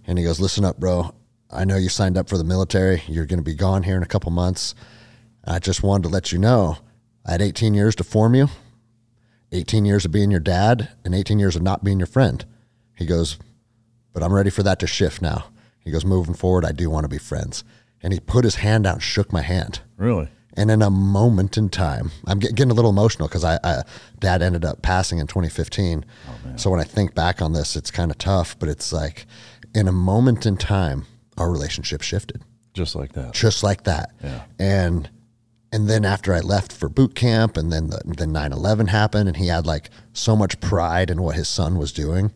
And he goes, listen up, bro. I know you signed up for the military. You're going to be gone here in a couple months. I just wanted to let you know I had 18 years to form you, 18 years of being your dad, and 18 years of not being your friend. He goes, but I'm ready for that to shift now. He goes, moving forward, I do want to be friends. And he put his hand out shook my hand. Really? And in a moment in time, I'm getting a little emotional because I, I, dad ended up passing in 2015. so when I think back on this, it's kind of tough, but it's like in a moment in time, our relationship shifted Just like that. just like that. Yeah. And and then after I left for boot camp, and then the, then 9/11 happened, and he had like so much pride in what his son was doing,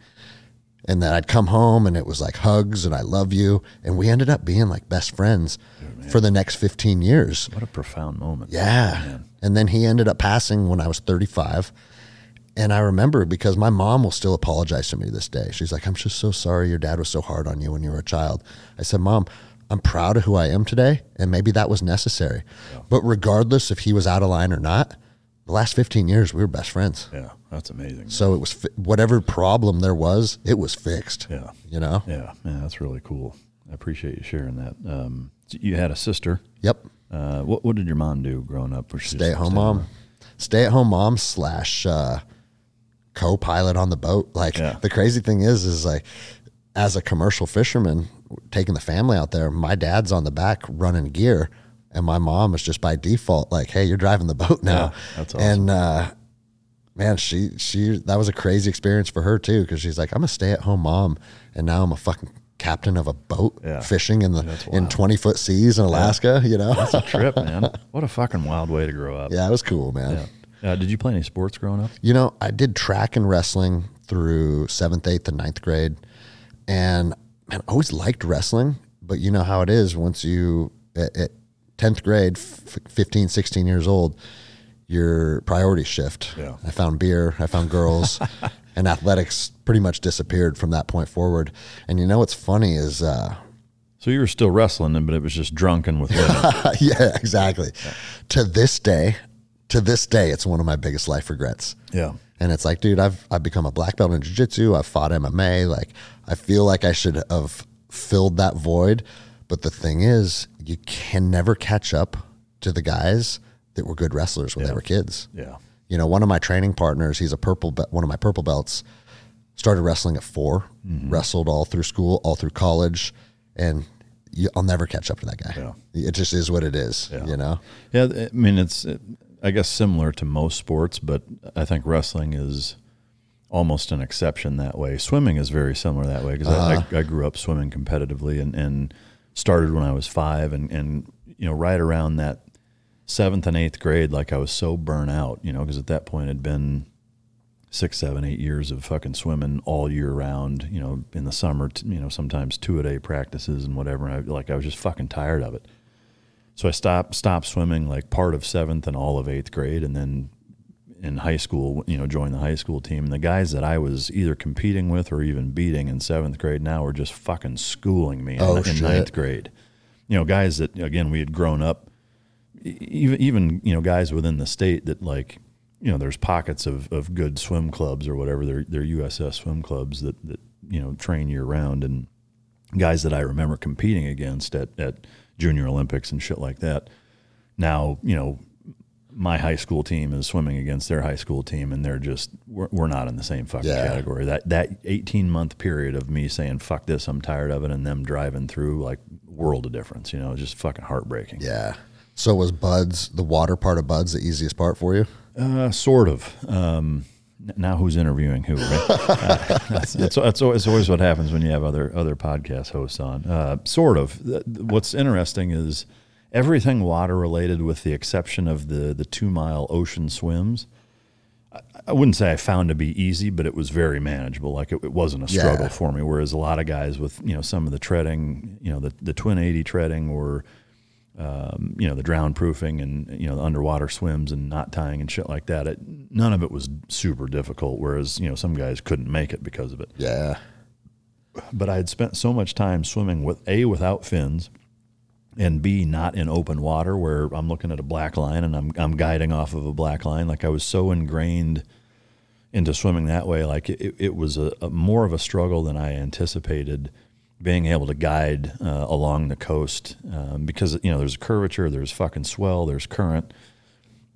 and then I'd come home and it was like hugs and I love you, and we ended up being like best friends oh, for the next 15 years. What a profound moment. Yeah. And then he ended up passing when I was 35. And I remember because my mom will still apologize to me to this day. She's like, I'm just so sorry your dad was so hard on you when you were a child. I said, Mom, I'm proud of who I am today. And maybe that was necessary. But regardless if he was out of line or not, the last 15 years, we were best friends. Yeah. That's amazing. So it was fi- whatever problem there was, it was fixed. Yeah. You know? Yeah. Man, that's really cool. I appreciate you sharing that. Um, so you had a sister. Yep. Uh, what, what did your mom do growing up? Stay at home mom, stay at home mom slash uh, co-pilot on the boat. Like Yeah. the crazy thing is, is like as a commercial fisherman taking the family out there, my dad's on the back running gear, and my mom is just by default like, "Hey, you're driving the boat now." Yeah, that's awesome. And uh, man, she she that was a crazy experience for her too because she's like, "I'm a stay at home mom, and now I'm a fucking." Captain of a boat Yeah. fishing in the in twenty foot seas in Alaska, you know. That's a trip, man. What a fucking wild way to grow up. yeah, it was cool, man. Yeah. Uh, did you play any sports growing up? You know, I did track and wrestling through seventh, eighth, and ninth grade. And man, I always liked wrestling, but you know how it is once you, at, at 10th grade, f- 15, 16 years old, your priorities shift. Yeah. I found beer, I found girls, and athletics pretty much disappeared from that point forward. And you know what's funny is, uh, So you were still wrestling, but it was just drunken with women. yeah, exactly. To this day, to this day, it's one of my biggest life regrets. yeah. And it's like, dude, I've I've become a black belt in jiu-jitsu. I've fought MMA. Like, I feel like I should have filled that void. But the thing is, you can never catch up to the guys that were good wrestlers when they were kids. Yeah. You know, one of my training partners, he's a purple, be- one of my purple belts, started wrestling at 4 Mm-hmm. wrestled all through school, all through college, and you, I'll never catch up to that guy. Yeah. It just is what it is. Yeah. You know. Yeah, I mean it's I guess similar to most sports, but I think wrestling is almost an exception that way. Swimming is very similar that way because I, uh-huh. I, I grew up swimming competitively and, and started when I was five, and and you know right around that seventh and eighth grade, like I was so burnt out, you know, because at that point it'd been six, seven, eight years of fucking swimming all year round. You know, in the summer, t- you know, sometimes two a day practices and whatever. And I like I was just fucking tired of it. So I stopped stopped swimming like part of seventh and all of eighth grade, and then in high school, you know, joined the high school team. And the guys that I was either competing with or even beating in seventh grade now were just fucking schooling me in- Oh, in, shit. ninth grade. You know, guys that again we had grown up, even even you know guys within the state that like you know there's pockets of, of good swim clubs or whatever they're they're USS swim clubs that that you know train year round and guys that I remember competing against at, at junior Olympics and shit like that. Now, you know, my high school team is swimming against their high school team and they're just we're, we're not in the same fucking Yeah. category. That that 18 month period of me saying fuck this, I'm tired of it and them driving through like world of difference, you know, just fucking heartbreaking. Yeah. So was BUD/S the water part of BUD/S the easiest part for you? Uh, sort of. Um, Now who's interviewing who? Right? uh, that's, that's, that's always, always what happens when you have other other podcast hosts on. Uh, sort of. What's interesting is everything water related, with the exception of the the two mile ocean swims. I- I wouldn't say I found to be easy, but it was very manageable. Like it, it wasn't a struggle Yeah. for me. Whereas a lot of guys with you know some of the treading, you know the the twin eighty treading or um, you know the drown proofing and you know the underwater swims and knot tying and shit like that. It, none of it was super difficult. Whereas you know some guys couldn't make it because of it. Yeah. But I had spent so much time swimming with a without fins, and b not in open water where I'm looking at a black line and I'm I'm guiding off of a black line. Like I was so ingrained into swimming that way. Like it, it was a, a more of a struggle than I anticipated being able to guide uh, along the coast um, because you know there's curvature, there's fucking swell, there's current,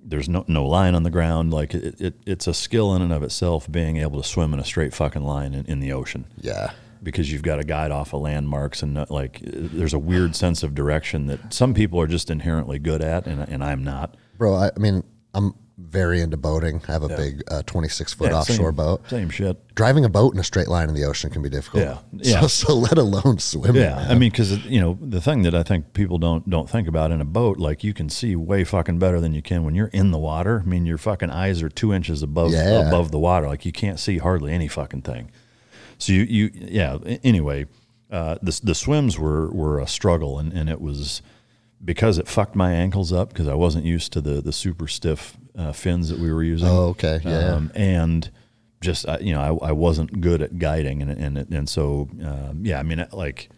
there's no no line on the ground. Like it, it it's a skill in and of itself being able to swim in a straight fucking line in, in the ocean Yeah. because you've got to guide off of landmarks and not, like there's a weird sense of direction that some people are just inherently good at and, and I'm not. Bro, I, I mean, I'm very into boating. I have a big uh, 26 foot Yeah, offshore same- boat. Same shit. Driving a boat in a straight line in the ocean can be difficult. Yeah, yeah. So, so let alone swimming. Yeah, I mean, because you know the thing that I think people don't don't think about in a boat, like you can see way fucking better than you can when you're in the water. I mean, your fucking eyes are two inches above Yeah. above the water, like you can't see hardly any fucking thing. So you you yeah. Anyway, uh, the the swims were were a struggle, and, and it was because it fucked my ankles up because I wasn't used to the the super stiff uh, fins that we were using. Oh, okay. Yeah. Um, and just I- you know, I, I wasn't good at guiding, and and and so um, yeah, I mean, like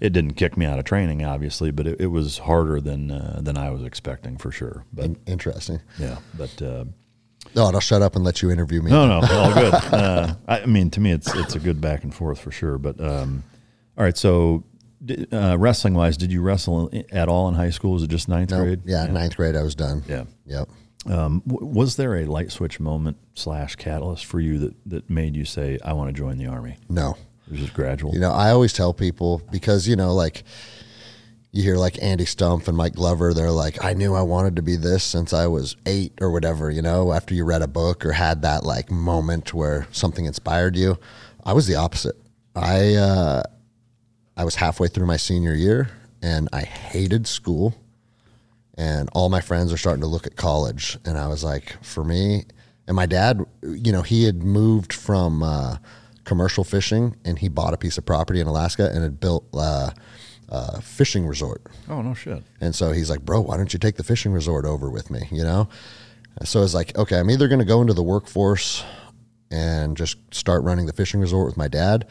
it didn't kick me out of training, obviously, but it, it was harder than uh, than I was expecting for sure. But In- Interesting. yeah, but uh, No, I'll shut up and let you interview me. no, no, all good. Uh, I I mean, to me, it's it's a good back and forth for sure. But um, all right, so. Uh, wrestling wise, did you wrestle at all in high school? Was it just ninth No, grade? yeah, ninth grade, I was done. Yeah. Yep. Um, w- was there a light switch moment slash catalyst for you that, that made you say, I want to join the army? No. It was just gradual. You know, I always tell people because, you know, like you hear like Andy Stumpf and Mike Glover, they're like, I knew I wanted to be this since I was eight or whatever, you know, after you read a book or had that like moment where something inspired you. I was the opposite. I, uh, I was halfway through my senior year and I hated school. And all my friends are starting to look at college. And I was like, for me, and my dad, you know, he had moved from uh, commercial fishing and he bought a piece of property in Alaska and had built uh, a fishing resort. oh, no shit. And so he's like, bro, why don't you take the fishing resort over with me? You know? So it's like, okay, I'm either going to go into the workforce and just start running the fishing resort with my dad.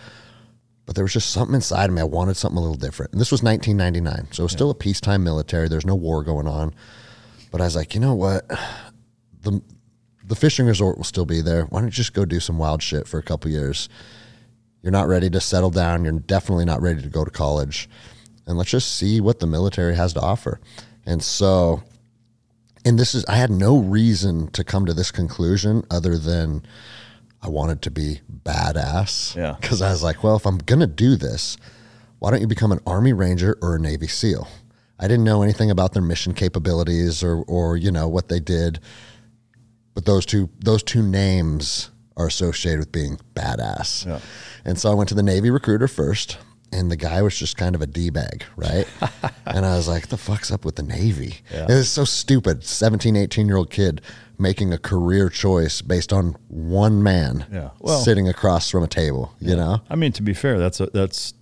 But there was just something inside of me. I wanted something a little different. And this was 1999. So it was still a peacetime military. There's no war going on. But I was like, you know what? The, the fishing resort will still be there. Why don't you just go do some wild shit for a couple years? You're not ready to settle down. You're definitely not ready to go to college. And let's just see what the military has to offer. And so, and this is, I had no reason to come to this conclusion other than I wanted to be badass. Yeah. Because I was like, well, if I'm going to do this, why don't you become an Army Ranger or a Navy SEAL? I didn't know anything about their mission capabilities or, or you know, what they did. But those two, those two names are associated with being badass. Yeah. And so I went to the Navy recruiter first, and the guy was just kind of a D bag, right? and I was like, the fuck's up with the Navy? It was so stupid. 17, 18 year old kid making a career choice based on one man Yeah. Well- sitting across from a table, you know? I mean, to be fair, that's a, that's,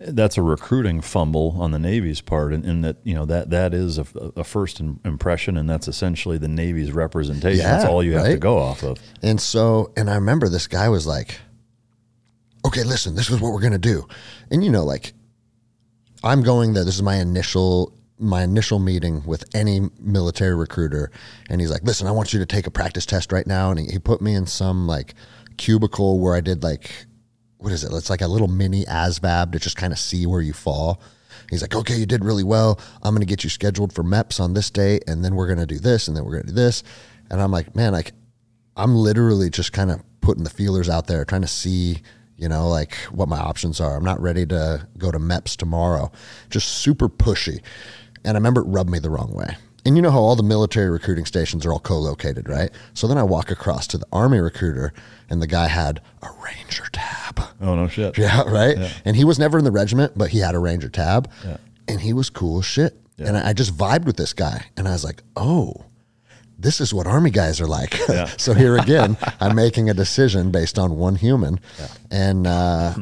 that's a recruiting fumble on the Navy's part, and, and that you know that that is a, a first impression, and that's essentially the Navy's representation. that's all you have to go off of. And so, and I remember this guy was like, okay, listen, this is what we're going to do. And you know, like, I'm going there. This is my initial my initial meeting with any military recruiter and he's like listen i want you to take a practice test right now and he, he put me in some like cubicle where i did like what is it it's like a little mini asvab to just kind of see where you fall he's like okay you did really well i'm going to get you scheduled for meps on this day and then we're going to do this and then we're going to do this and i'm like man like i'm literally just kind of putting the feelers out there trying to see you know like what my options are i'm not ready to go to meps tomorrow just super pushy and i remember it rubbed me the wrong way and you know how all the military recruiting stations are all co-located, right? So then I walk across to the army recruiter, and the guy had a ranger tab. Oh no shit. Yeah, right. And he was never in the regiment, but he had a ranger tab, Yeah. and he was cool as shit. And I, I just vibed with this guy, and I was like, oh. This is what army guys are like. so here again, I'm making a decision based on one human, and uh,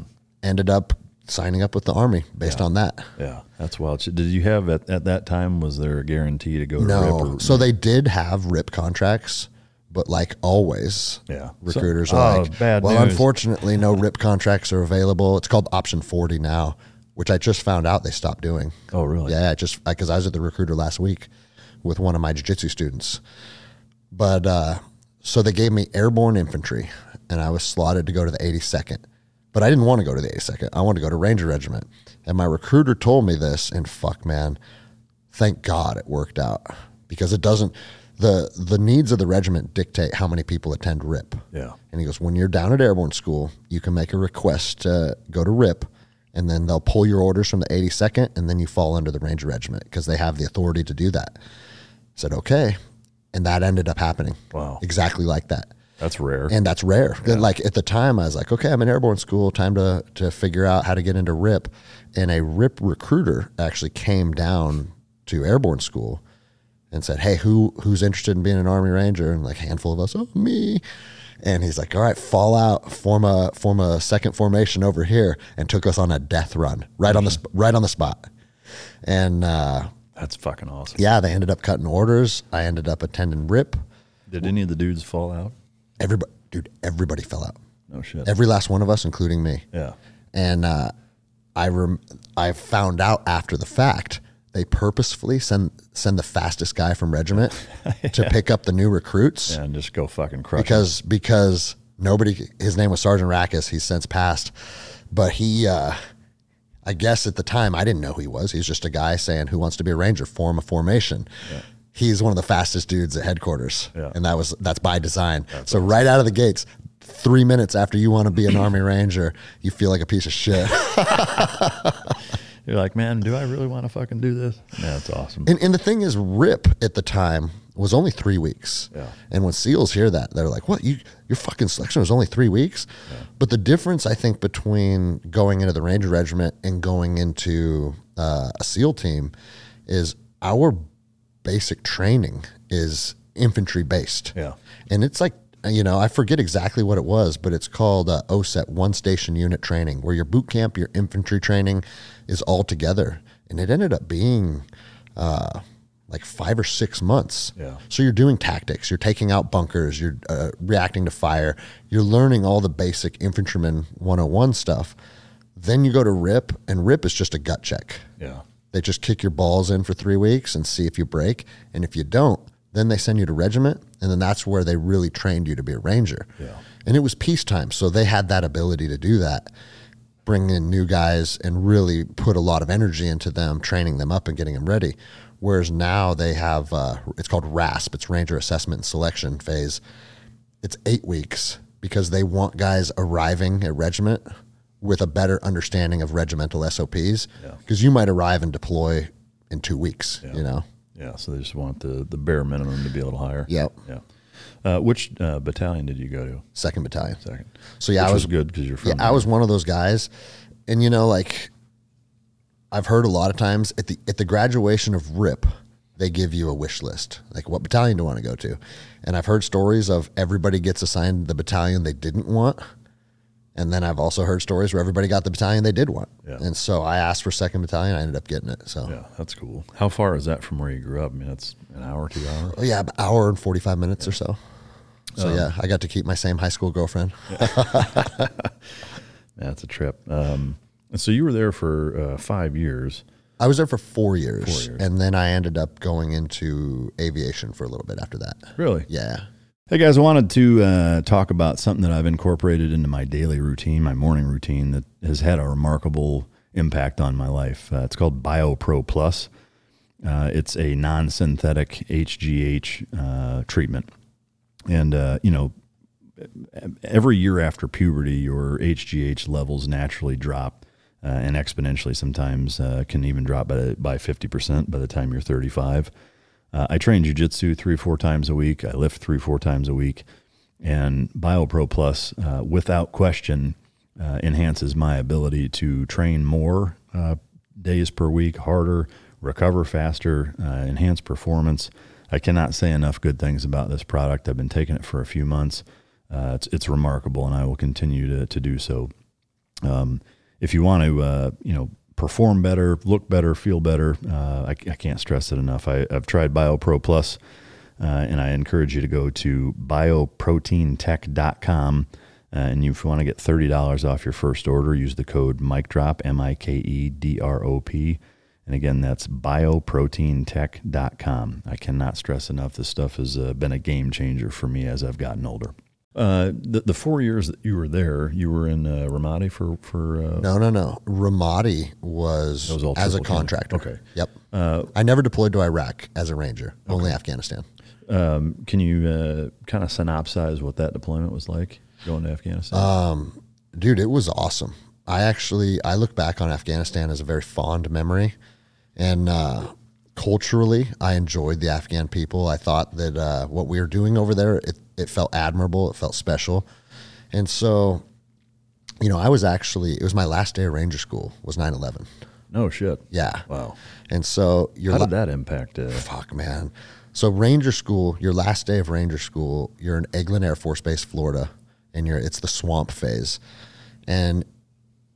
ended up signing up with the army based on that. Yeah, that's wild. Did you have at, at that time? Was there a guarantee to go to No. RIP? Or, So they did have RIP contracts, but like always, Yeah. recruiters So- are oh, like, bad well, news." unfortunately, no RIP contracts are available. It's called option 40 now, which I just found out they stopped doing. Oh, really? Yeah, I just because I was at the recruiter last week with one of my jiu-jitsu students. But uh, so they gave me airborne infantry, and I was slotted to go to the 82nd. But I didn't want to go to the 82nd. I wanted to go to Ranger Regiment. And my recruiter told me this, and fuck, man, thank God it worked out because it doesn't. the The needs of the regiment dictate how many people attend RIP. Yeah. And he goes, when you're down at airborne school, you can make a request to go to RIP, and then they'll pull your orders from the 82nd, and then you fall under the Ranger Regiment because they have the authority to do that. Said, okay. And that ended up happening. Wow. Exactly like that. That's rare. And that's rare. Like at the time, I was like, okay, I'm in airborne school. Time to to figure out how to get into RIP. And a RIP recruiter actually came down to airborne school and said, hey, who who's interested in being an Army Ranger? And like a handful of us, oh me. And he's like, all right, fall out, form a form a second formation over here, and took us on a death run right on the right on the spot. And uh, That's fucking awesome. yeah, they ended up cutting orders. I ended up attending RIP. Did any of the dudes fall out? Everybody, dude, everybody fell out. No shit. Every last one of us, including me. yeah. And uh, I rem- I found out after the fact they purposefully send send the fastest guy from regiment to pick up the new recruits And just go fucking crush. because because nobody his name was Sergeant Rackus. He's since passed, but he. Uh, I guess at the time I didn't know who he was. He's just a guy saying, "Who wants to be a ranger? Form a formation." He's one of the fastest dudes at headquarters, Yeah. and that was that's by design. so right out of the gates, three minutes after you want to be an army ranger, you feel like a piece of shit. You're like, man, do I really want to fucking do this? Yeah, it's awesome. And, and the thing is, RIP at the time was only three weeks. Yeah. And when SEALs hear that, they're like, "What? You your fucking selection was only three weeks?" But the difference, I think, between going into the Ranger Regiment and going into uh, a SEAL team is our basic training is infantry based. Yeah. And it's like, you know, I forget exactly what it was, but it's called uh, OSUT, One Station Unit Training, where your boot camp, your infantry training is all together. And it ended up being uh, like five or six months. Yeah. So you're doing tactics, you're taking out bunkers, you're uh, reacting to fire, you're learning all the basic infantryman 101 stuff. Then you go to RIP, and RIP is just a gut check. Yeah. They just kick your balls in for three weeks and see if you break. And if you don't, then they send you to regiment. And then that's where they really trained you to be a ranger. Yeah. And it was peacetime. So they had that ability to do that, bring in new guys and really put a lot of energy into them, training them up and getting them ready. Whereas now they have, uh, it's called RASP, it's Ranger Assessment and Selection Phase. It's eight weeks because they want guys arriving at regiment with a better understanding of regimental SOPs. Because you might arrive and deploy in two weeks, you know? Yeah. So they just want the, the bare minimum to be a little higher. Yep. Yeah. Uh, which uh, battalion did you go to? Second battalion. Second. So yeah, Which I was was good because you're from. Yeah, I was one of those guys, and you know, like I've heard a lot of times at the at the graduation of RIP, they give you a wish list, like what battalion do you want to go to, and I've heard stories of everybody gets assigned the battalion they didn't want, and then I've also heard stories where everybody got the battalion they did want, Yeah. and so I asked for second battalion, I ended up getting it. So Yeah, that's cool. How far is that from where you grew up? I mean, that's an hour, two hours. Oh, yeah, about hour and forty five minutes or so. So Um, yeah, I got to keep my same high school girlfriend. That's a trip. Um, so you were there for uh, five years. I was there for four years, Four years. and then I ended up going into aviation for a little bit after that. Really? Yeah. Hey guys, I wanted to uh, talk about something that I've incorporated into my daily routine, my morning routine, that has had a remarkable impact on my life. Uh, it's called BioPro Plus. Uh, it's a non-synthetic HGH uh, treatment, and uh, you know, every year after puberty, your HGH levels naturally drop, uh, and exponentially. Sometimes can even drop by by fifty percent by the time you're 35. Uh, I train jujitsu three, four times a week. I lift three, four times a week. And BioPro Plus, uh, without question, uh, enhances my ability to train more uh, days per week, harder, recover faster, uh, enhance performance. I cannot say enough good things about this product. I've been taking it for a few months. Uh, it's, it's remarkable, and I will continue to, to do so. Um, if you want to, you know, perform better, look better, feel better, uh, I, I, can't stress it enough. I, have tried BioPro Plus, uh, and I encourage you to go to bioproteintech.com. Uh, and if you want to get $30 off your first order, use the code MikeDrop, M I K E D R O P. And again, that's bioproteintech.com. I cannot stress enough, this stuff has uh, been a game changer for me as I've gotten older. Uh, the, the four years that you were there, you were in uh, Ramadi for for. Uh, no, no, no. Ramadi was, was as a contractor. Okay. Yep. Uh, I never deployed to Iraq as a ranger. Okay. Only Afghanistan. Um, can you uh, kind of synopsize what that deployment was like going to Afghanistan? Um, dude, it was awesome. I actually I look back on Afghanistan as a very fond memory, and uh, culturally, I enjoyed the Afghan people. I thought that uh, what we were doing over there, it, it felt admirable. It felt special. And so, you know, I was actually, it was my last day of Ranger School, was 9 11. No shit. Yeah. Wow. And so, your How did that impact? Uh, fuck, man. So, Ranger School, your last day of Ranger School, you're in Eglin Air Force Base, Florida, and you're, it's the swamp phase. And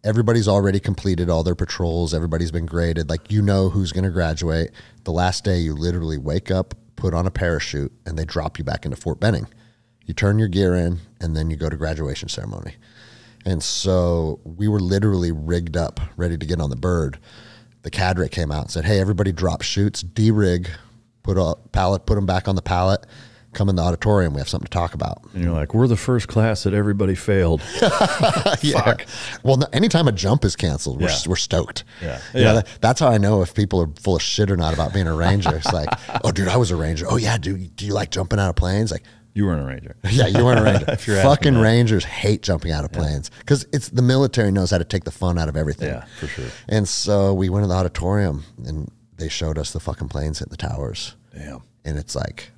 everybody's already completed all their patrols. Everybody's been graded. Like you know who's going to graduate. The last day, you literally wake up, put on a parachute, and they drop you back into Fort Benning. You turn your gear in, and then you go to graduation ceremony. And so we were literally rigged up, ready to get on the bird. The cadre came out and said, "Hey, everybody, drop chutes, de-rig, put a pallet, put them back on the pallet." Come in the auditorium. We have something to talk about. And you're like, we're the first class that everybody failed. yeah. Fuck. Well, no, anytime a jump is canceled, we're, yeah. we're stoked. Yeah. You yeah. Know, that, that's how I know if people are full of shit or not about being a ranger. It's like, oh, dude, I was a ranger. Oh, yeah, dude, do you like jumping out of planes? Like, you weren't a ranger. Yeah, you weren't a ranger. Fucking rangers hate jumping out of planes because yeah. it's the military knows how to take the fun out of everything. Yeah, for sure. And so we went to the auditorium and they showed us the fucking planes hit the towers. Damn. And it's like,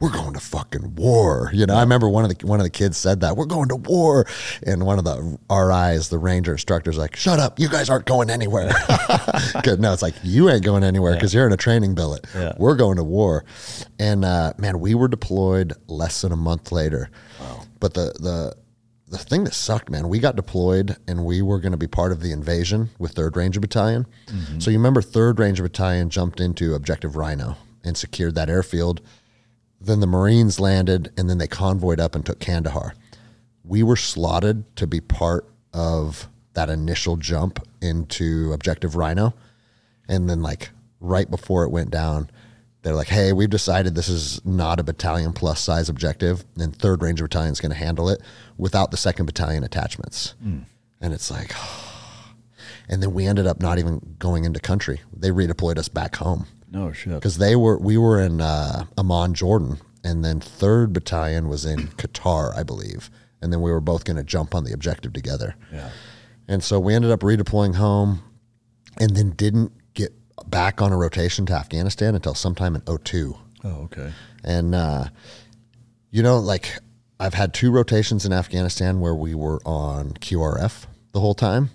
we're going to fucking war. You know, I remember one of the one of the kids said that we're going to war, and one of the RIs, the ranger instructors, like, "Shut up, you guys aren't going anywhere." no, it's like you ain't going anywhere because yeah. you're in a training billet. Yeah. We're going to war, and uh, man, we were deployed less than a month later. Wow. But the the the thing that sucked, man, we got deployed and we were going to be part of the invasion with Third Ranger Battalion. Mm-hmm. So you remember Third Ranger Battalion jumped into Objective Rhino and secured that airfield then the Marines landed, and then they convoyed up and took Kandahar. We were slotted to be part of that initial jump into Objective Rhino. And then, like, right before it went down, they're like, hey, we've decided this is not a battalion plus size objective, and Third Ranger Battalion is going to handle it without the second battalion attachments. Mm. And it's like, and then we ended up not even going into country. They redeployed us back home. No shit. Because they were, we were in uh, Amman, Jordan, and then Third Battalion was in Qatar, I believe, and then we were both going to jump on the objective together. Yeah. And so we ended up redeploying home, and then didn't get back on a rotation to Afghanistan until sometime in 02. Oh, okay. And uh, you know, like I've had two rotations in Afghanistan where we were on QRF the whole time,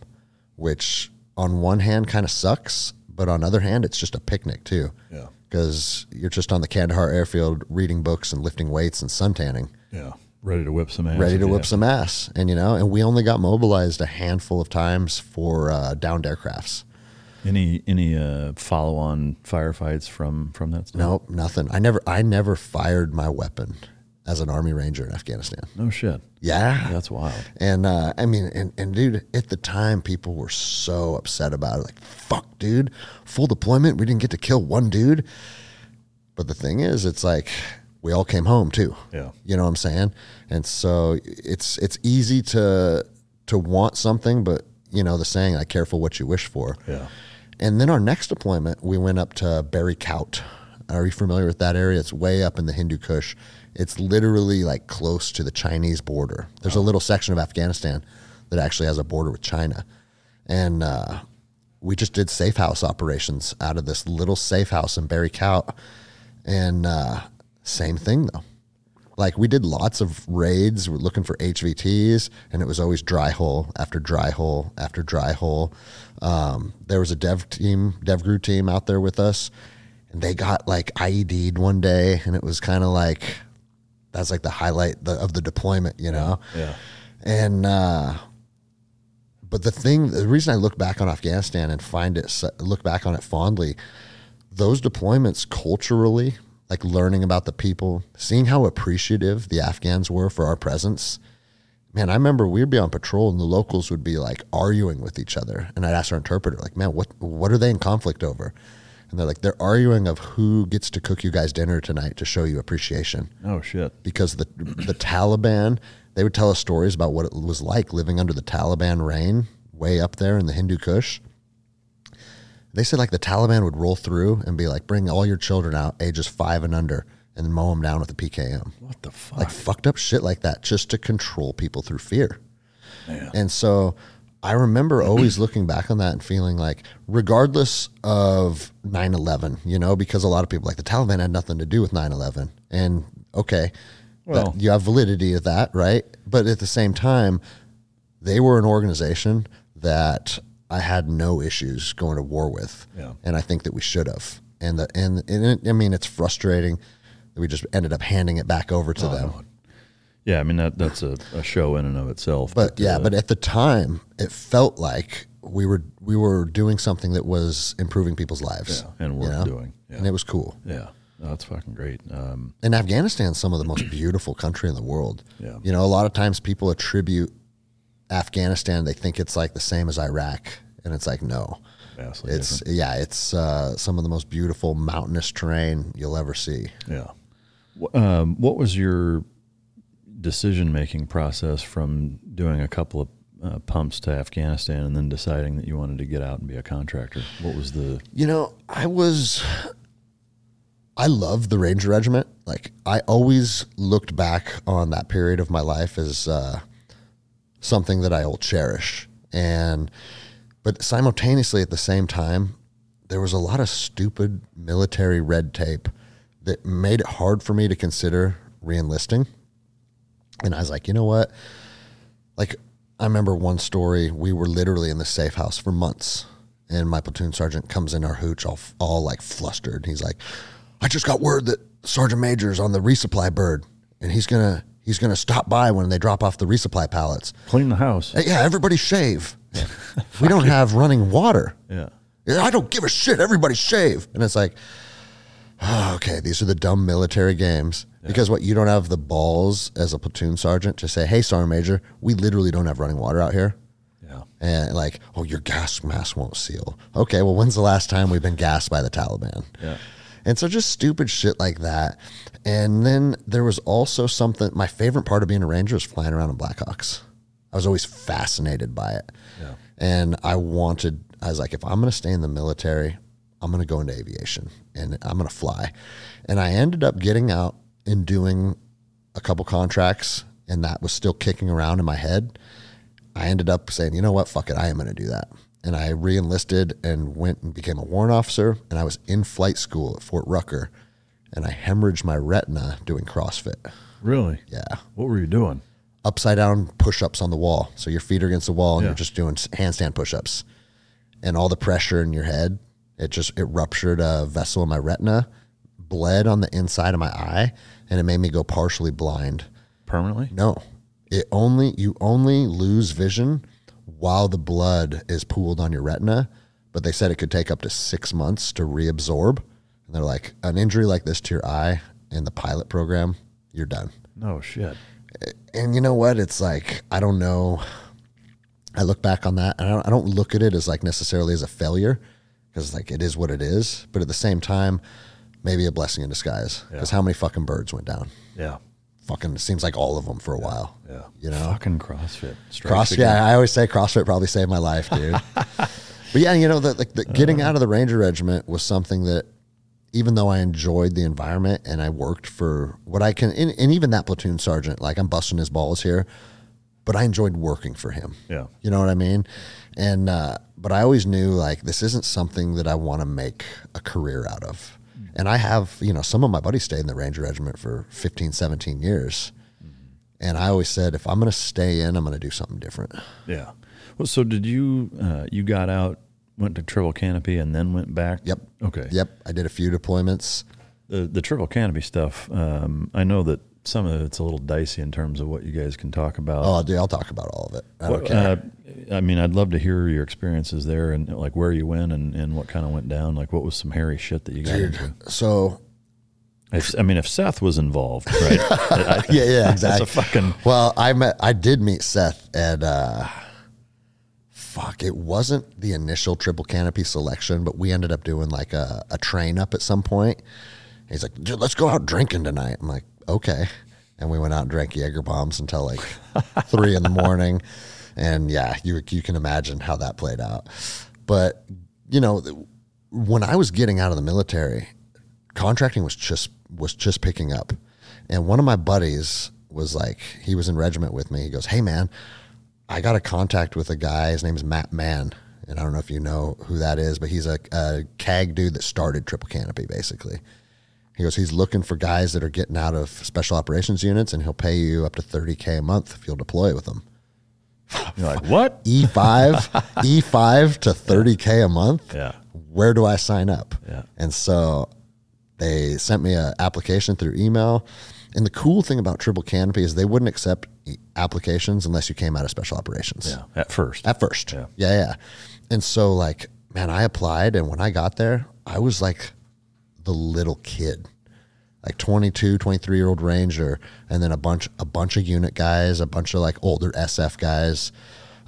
which on one hand kind of sucks but on the other hand, it's just a picnic too. Yeah. Because you're just on the Kandahar airfield reading books and lifting weights and suntanning. Yeah. Ready to whip some ass. Ready to whip some ass. And, you know, and we only got mobilized a handful of times for uh, downed aircrafts. Any any uh, follow on firefights from from that stuff? Nope, nothing. I never I never fired my weapon as an Army Ranger in Afghanistan. No shit. Yeah. That's wild. And uh, I mean, and, and dude, at the time, people were so upset about it. Like, fuck, dude, full deployment. We didn't get to kill one dude. But the thing is, it's like we all came home too. Yeah. You know what I'm saying? And so it's it's easy to to want something, but you know the saying, "I careful what you wish for." Yeah. And then our next deployment, we went up to Bari Kowt. Are you familiar with that area? It's way up in the Hindu Kush. It's literally like close to the Chinese border. There's a little section of Afghanistan that actually has a border with China, and uh, we just did safe house operations out of this little safe house in Bari Kowt. And uh, same thing though. Like we did lots of raids, we're looking for HVTs, and it was always dry hole after dry hole after dry hole. Um, there was a dev team, dev group team out there with us, and they got like IED'd one day, and it was kind of like that's like the highlight the, of the deployment, you know. Yeah. And uh, but the thing, the reason I look back on Afghanistan and find it, look back on it fondly, those deployments culturally, like learning about the people, seeing how appreciative the Afghans were for our presence. Man, I remember we'd be on patrol and the locals would be like arguing with each other, and I'd ask our interpreter, like, "Man, what what are they in conflict over?" And they're like, "They're arguing of who gets to cook you guys dinner tonight to show you appreciation." Oh shit! Because the the Taliban they would tell us stories about what it was like living under the Taliban reign way up there in the Hindu Kush. They said like the Taliban would roll through and be like, bring all your children out, ages five and under, and mow them down with a PKM. What the fuck? Like fucked up shit like that just to control people through fear. Man. And so I remember always looking back on that and feeling like, regardless of 9 11, you know, because a lot of people like the Taliban had nothing to do with 9 11. And okay, Well- that, you have validity of that, right? But at the same time, they were an organization that I had no issues going to war with, Yeah. and I think that we should have. And the and, and it, I mean, it's frustrating that we just ended up handing it back over to oh, them. Yeah, I mean that that's a, a show in and of itself. But yeah, uh, but at the time, it felt like we were we were doing something that was improving people's lives, Yeah, and you worth know? doing. Yeah. and it was cool. yeah, no, that's fucking great. Um, And Afghanistan's some of the most beautiful country in the world. Yeah. You know, a lot of times people attribute Afghanistan, they think it's like the same as Iraq. And it's like, no. vastly It's different. yeah, it's uh, some of the most beautiful mountainous terrain you'll ever see. Yeah. Um, what was your decision making process from doing a couple of uh, pumps to Afghanistan and then deciding that you wanted to get out and be a contractor? What was the You know, I was I love the Ranger Regiment. Like I always looked back on that period of my life as uh, something that I will cherish. And but simultaneously at the same time, there was a lot of stupid military red tape that made it hard for me to consider reenlisting. And I was like, you know what? Like I remember one story. We were literally in the safe house for months, and my platoon sergeant comes in our hooch, all all like flustered. He's like, "I just got word that Sergeant Major's on the resupply bird, and he's gonna he's gonna stop by when they drop off the resupply pallets. clean the house? Hey, yeah, everybody shave. we don't have running water. Yeah, I don't give a shit. Everybody shave. And it's like, oh, okay, these are the dumb military games. Because what you don't have the balls as a platoon sergeant to say, hey, sergeant major, we literally don't have running water out here. Yeah. And like, oh, your gas mask won't seal. Okay, well, when's the last time we've been gassed by the Taliban? Yeah. And so just stupid shit like that. And then there was also something, my favorite part of being a ranger was flying around in Blackhawks. I was always fascinated by it. Yeah. And I wanted, I was like, if I'm going to stay in the military, I'm going to go into aviation and I'm going to fly. And I ended up getting out and doing a couple contracts, and that was still kicking around in my head. I ended up saying, you know what, fuck it, I am going to do that. And I re enlisted and went and became a warrant officer. And I was in flight school at Fort Rucker, and I hemorrhaged my retina doing CrossFit. Really? Yeah. What were you doing? Upside down push ups on the wall. So your feet are against the wall and Yeah. you're just doing handstand push ups. And all the pressure in your head, it just, it ruptured a vessel in my retina, bled on the inside of my eye, and it made me go partially blind. Permanently? No, it only you only lose vision while the blood is pooled on your retina. But they said it could take up to six months to reabsorb. And they're like, an injury like this to your eye in the pilot program, you're done. No shit. And you know what? It's like I don't know. I look back on that, and I don't, I don't look at it as like necessarily as a failure, because like it is what it is. But at the same time, maybe a blessing in disguise. Because how many fucking birds went down? Yeah. Fucking seems like all of them for a while. Yeah. You know? Fucking CrossFit. Strikes Cross, again. yeah, I always say CrossFit probably saved my life, dude. but yeah, you know, the, like the, getting out of the Ranger Regiment was something that, even though I enjoyed the environment and I worked for what I can, and, and even that platoon sergeant, like I'm busting his balls here, but I enjoyed working for him. Yeah. You know what I mean? And uh, but I always knew like this isn't something that I want to make a career out of. And I have, you know, some of my buddies stayed in the Ranger Regiment for 15, 17 years. And I always said, if I'm going to stay in, I'm going to do something different. Yeah. Well, so did you? Uh, you got out, went to Triple Canopy, and then went back. Yep. Okay. Yep. I did a few deployments. The the Triple Canopy stuff. Um, I know that some of it's a little dicey in terms of what you guys can talk about. Oh, dude, I'll talk about all of it. I don't What, care. uh, I mean, I'd love to hear your experiences there and like where you went and, and what kind of went down. Like, what was some hairy shit that you got into? so If, I mean, if Seth was involved, right? I- yeah, yeah, That's exactly. a fucking Well, I met, I did meet Seth at, uh, fuck, it wasn't the initial triple canopy selection, but we ended up doing like a, a train up at some point. He's like, dude, let's go out drinking tonight. I'm like, okay. And we went out and drank Jaeger bombs until like three in the morning. And yeah, you, you can imagine how that played out. But, you know, when I was getting out of the military, contracting was just was just picking up. And one of my buddies was like, he was in regiment with me. He goes, Hey man, I got a contact with a guy. His name is Matt Mann. And I don't know if you know who that is, but he's a, a CAG dude that started Triple Canopy basically. He goes, he's looking for guys that are getting out of special operations units and he'll pay you up to 30K a month if you'll deploy with them. you're like what? E5, E5 to 30K a month Yeah. where do I sign up? Yeah. And so they sent me an application through email. And the cool thing about Triple Canopy is they wouldn't accept applications unless you came out of special operations. Yeah. At first. At first. Yeah. Yeah. Yeah. And so, like, man, I applied. And when I got there, I was like the little kid. Like 22, 23 year old ranger, and then a bunch, a bunch of unit guys, a bunch of like older SF guys,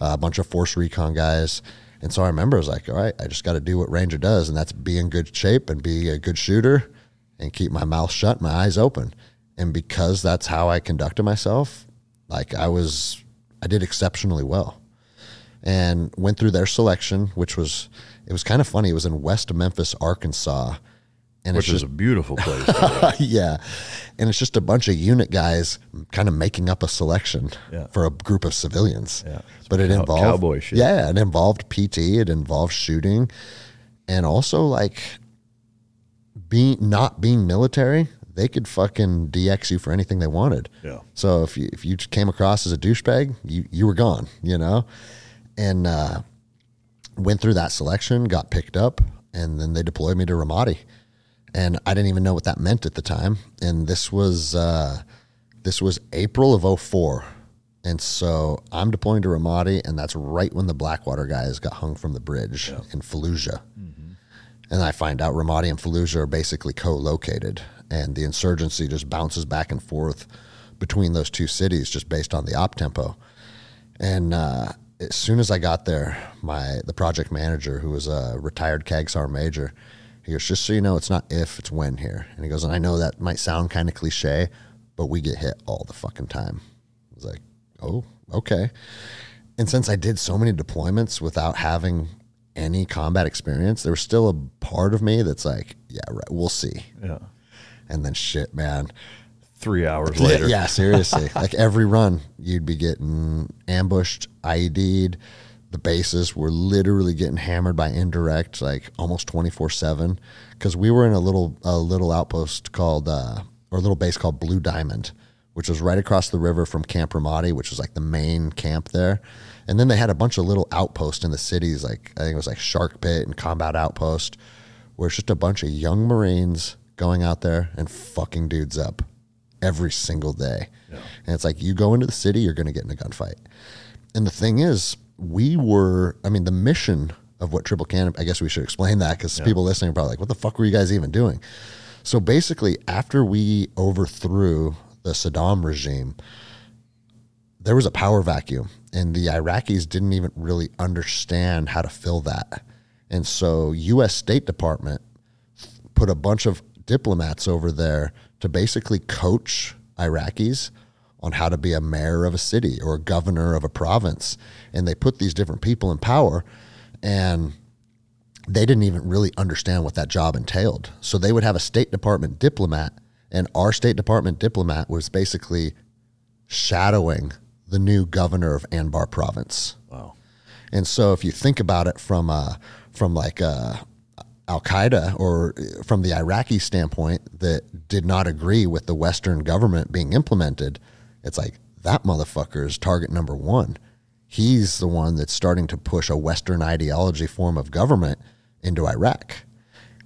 uh, a bunch of force recon guys, and so I remember I was like, all right, I just got to do what ranger does, and that's be in good shape and be a good shooter, and keep my mouth shut, my eyes open, and because that's how I conducted myself, like I was, I did exceptionally well and went through their selection, which was it was kind of funny. It was in West Memphis, Arkansas, and which it's is a beautiful place. yeah, and it's just a bunch of unit guys kind of making up a selection Yeah. for a group of civilians. Yeah. but it involved cowboy shit. Yeah, it involved PT. It involved shooting, and also like being not being military. They could fucking DX you for anything they wanted. Yeah. So if you if you came across as a douchebag, you you were gone. You know, and uh, went through that selection, got picked up, and then they deployed me to Ramadi. And I didn't even know what that meant at the time. And this was uh, this was April of 04. And so I'm deploying to Ramadi, and that's right when the Blackwater guys got hung from the bridge in Fallujah. And I find out Ramadi and Fallujah are basically co-located, and the insurgency just bounces back and forth between those two cities just based on the op tempo. And uh, as soon as I got there, my the project manager, who was a retired CAGSAR major, he goes, "Just so you know, it's not if, it's when here." And he goes, "And I know that might sound kind of cliche, but we get hit all the fucking time." I was like, "Oh, okay." And since I did so many deployments without having any combat experience, there was still a part of me that's like, "Yeah, right, we'll see." yeah. And then shit, man. Three hours Yeah, later. Yeah, seriously. like every run, you'd be getting ambushed, IED'd. The bases were literally getting hammered by indirect, like almost twenty four seven. Because we were in a little a little outpost called uh, or a little base called Blue Diamond, which was right across the river from Camp Ramadi, which was like the main camp there. And then they had a bunch of little outposts in the cities, like I think it was like Shark Pit and Combat Outpost, where it's just a bunch of young Marines going out there and fucking dudes up every single day. And it's like you go into the city, you're going to get in a gunfight. And the thing is, we were, I mean, the mission of what Triple Canopy, I guess we should explain that because people listening are probably like, what the fuck were you guys even doing? So basically, after we overthrew the Saddam regime, there was a power vacuum, and the Iraqis didn't even really understand how to fill that. And so, U.S. State Department put a bunch of diplomats over there to basically coach Iraqis on how to be a mayor of a city or a governor of a province. And they put these different people in power, and they didn't even really understand what that job entailed. So they would have a State Department diplomat, and our State Department diplomat was basically shadowing the new governor of Anbar province. Wow. And so if you think about it from uh, from like uh, Al Qaeda or from the Iraqi standpoint that did not agree with the Western government being implemented, it's like that motherfucker is target number one. He's the one that's starting to push a Western ideology form of government into Iraq.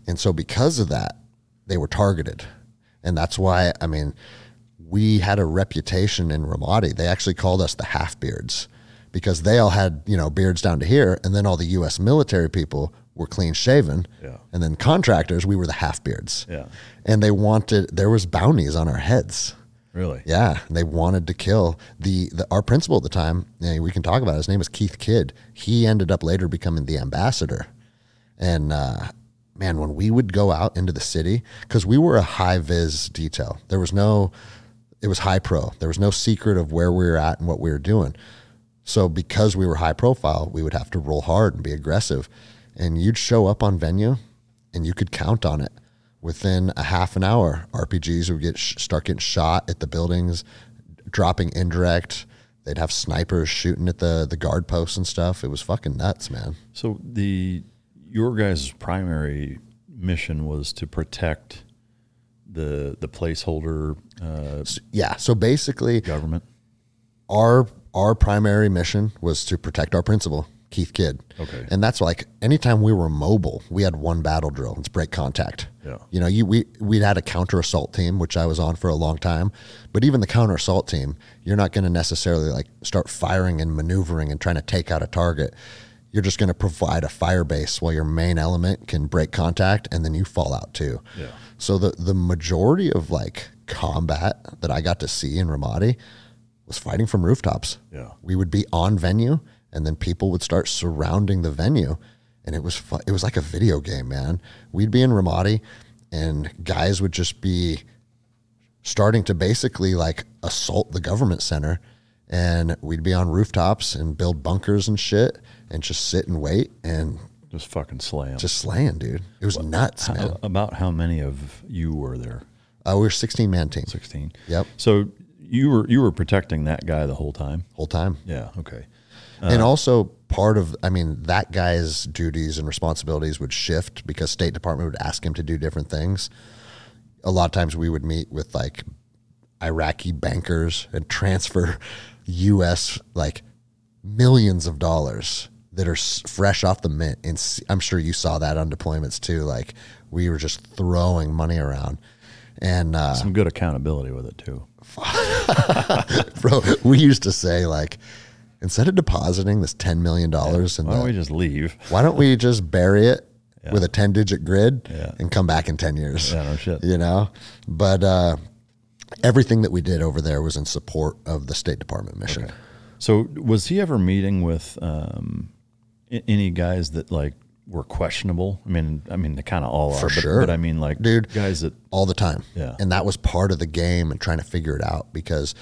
And so because of that, they were targeted. And that's why, I mean, we had a reputation in Ramadi. They actually called us the half beards because they all had, you know, beards down to here. And then all the US military people were clean shaven. Yeah. And then contractors, we were the half beards. Yeah. And they wanted, there was bounties on our heads. Really? Yeah, they wanted to kill the, the our principal at the time. we can talk about it. his name was Keith Kidd. He ended up later becoming the ambassador, and uh, man, when we would go out into the city, because we were a high vis detail, there was no, it was high pro. There was no secret of where we were at and what we were doing. So because we were high profile, we would have to roll hard and be aggressive, and you'd show up on venue, and you could count on it within a half an hour, RPGs would get sh- start getting shot at the buildings, dropping indirect. They'd have snipers shooting at the the guard posts and stuff. It was fucking nuts, man. So the your guys' primary mission was to protect the the placeholder uh, Yeah. So basically, government. our our primary mission was to protect our principal, Keith Kidd. Okay. And that's like anytime we were mobile, we had one battle drill. It's break contact. Yeah. You know, you we we'd had a counter assault team, which I was on for a long time. But even the counter assault team, you're not going to necessarily like start firing and maneuvering and trying to take out a target. You're just going to provide a fire base while your main element can break contact, and then you fall out too. Yeah. So the the majority of like combat that I got to see in Ramadi was fighting from rooftops. Yeah. We would be on venue and then people would start surrounding the venue and it was fu- it was like a video game, man. We'd be in Ramadi and guys would just be starting to basically like assault the government center and we'd be on rooftops and build bunkers and shit and just sit and wait and Just fucking slam. just slaying, dude. It was nuts, How- man. about how many of you were there? Uh, we were 16 man team Sixteen. Yep. So you were you were protecting that guy the whole time. whole time. Yeah. Okay. And also part of i mean that guy's duties and responsibilities would shift because state department would ask him to do different things. A lot of times we would meet with like iraqi bankers and transfer us like millions of dollars that are fresh off the mint. And I'm sure you saw that on deployments too like we were just throwing money around. And uh, Some good accountability with it too. bro we used to say like instead of depositing this $10 million in Why don't we just leave? why don't we just bury it with a 10 digit grid Yeah. and come back in 10 years Yeah, no shit. you know but uh, everything that we did over there was in support of the state department mission So was he ever meeting with um, any guys that like were questionable? I mean, I mean, they kind of all are, For but, sure. But I mean, like, Dude. guys that all the time Yeah. and that was part of the game and trying to figure it out because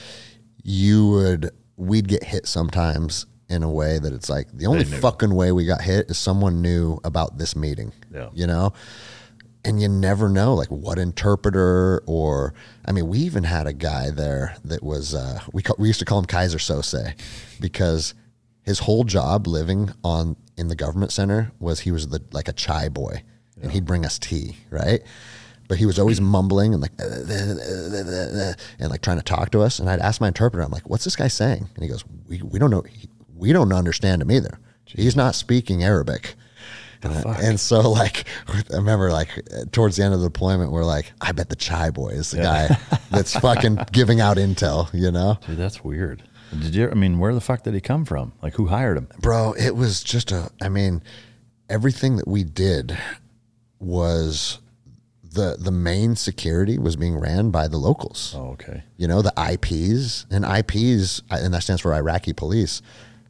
you would we'd get hit sometimes in a way that it's like the only fucking way we got hit is someone knew about this meeting Yeah. you know? And you never know like what interpreter or I mean we even had a guy there that was uh, we we used to call him Keyser Söze because his whole job living on in the government center was he was the like a chai boy and he'd bring us tea right but he was always mumbling and like uh, uh, uh, and like trying to talk to us and I'd ask my interpreter I'm like what's this guy saying and he goes we, we don't know we don't understand him either he's not speaking Arabic and, and so, like, I remember, like, towards the end of the deployment, we're like, I bet the chai boy is the guy that's fucking giving out intel, you know? dude, that's weird. Did you? I mean, where the fuck did he come from? Like, who hired him? Bro, it was just a, I mean, everything that we did was the the main security was being ran by the locals. Oh, okay. You know, the IPs and IPs, and that stands for Iraqi police.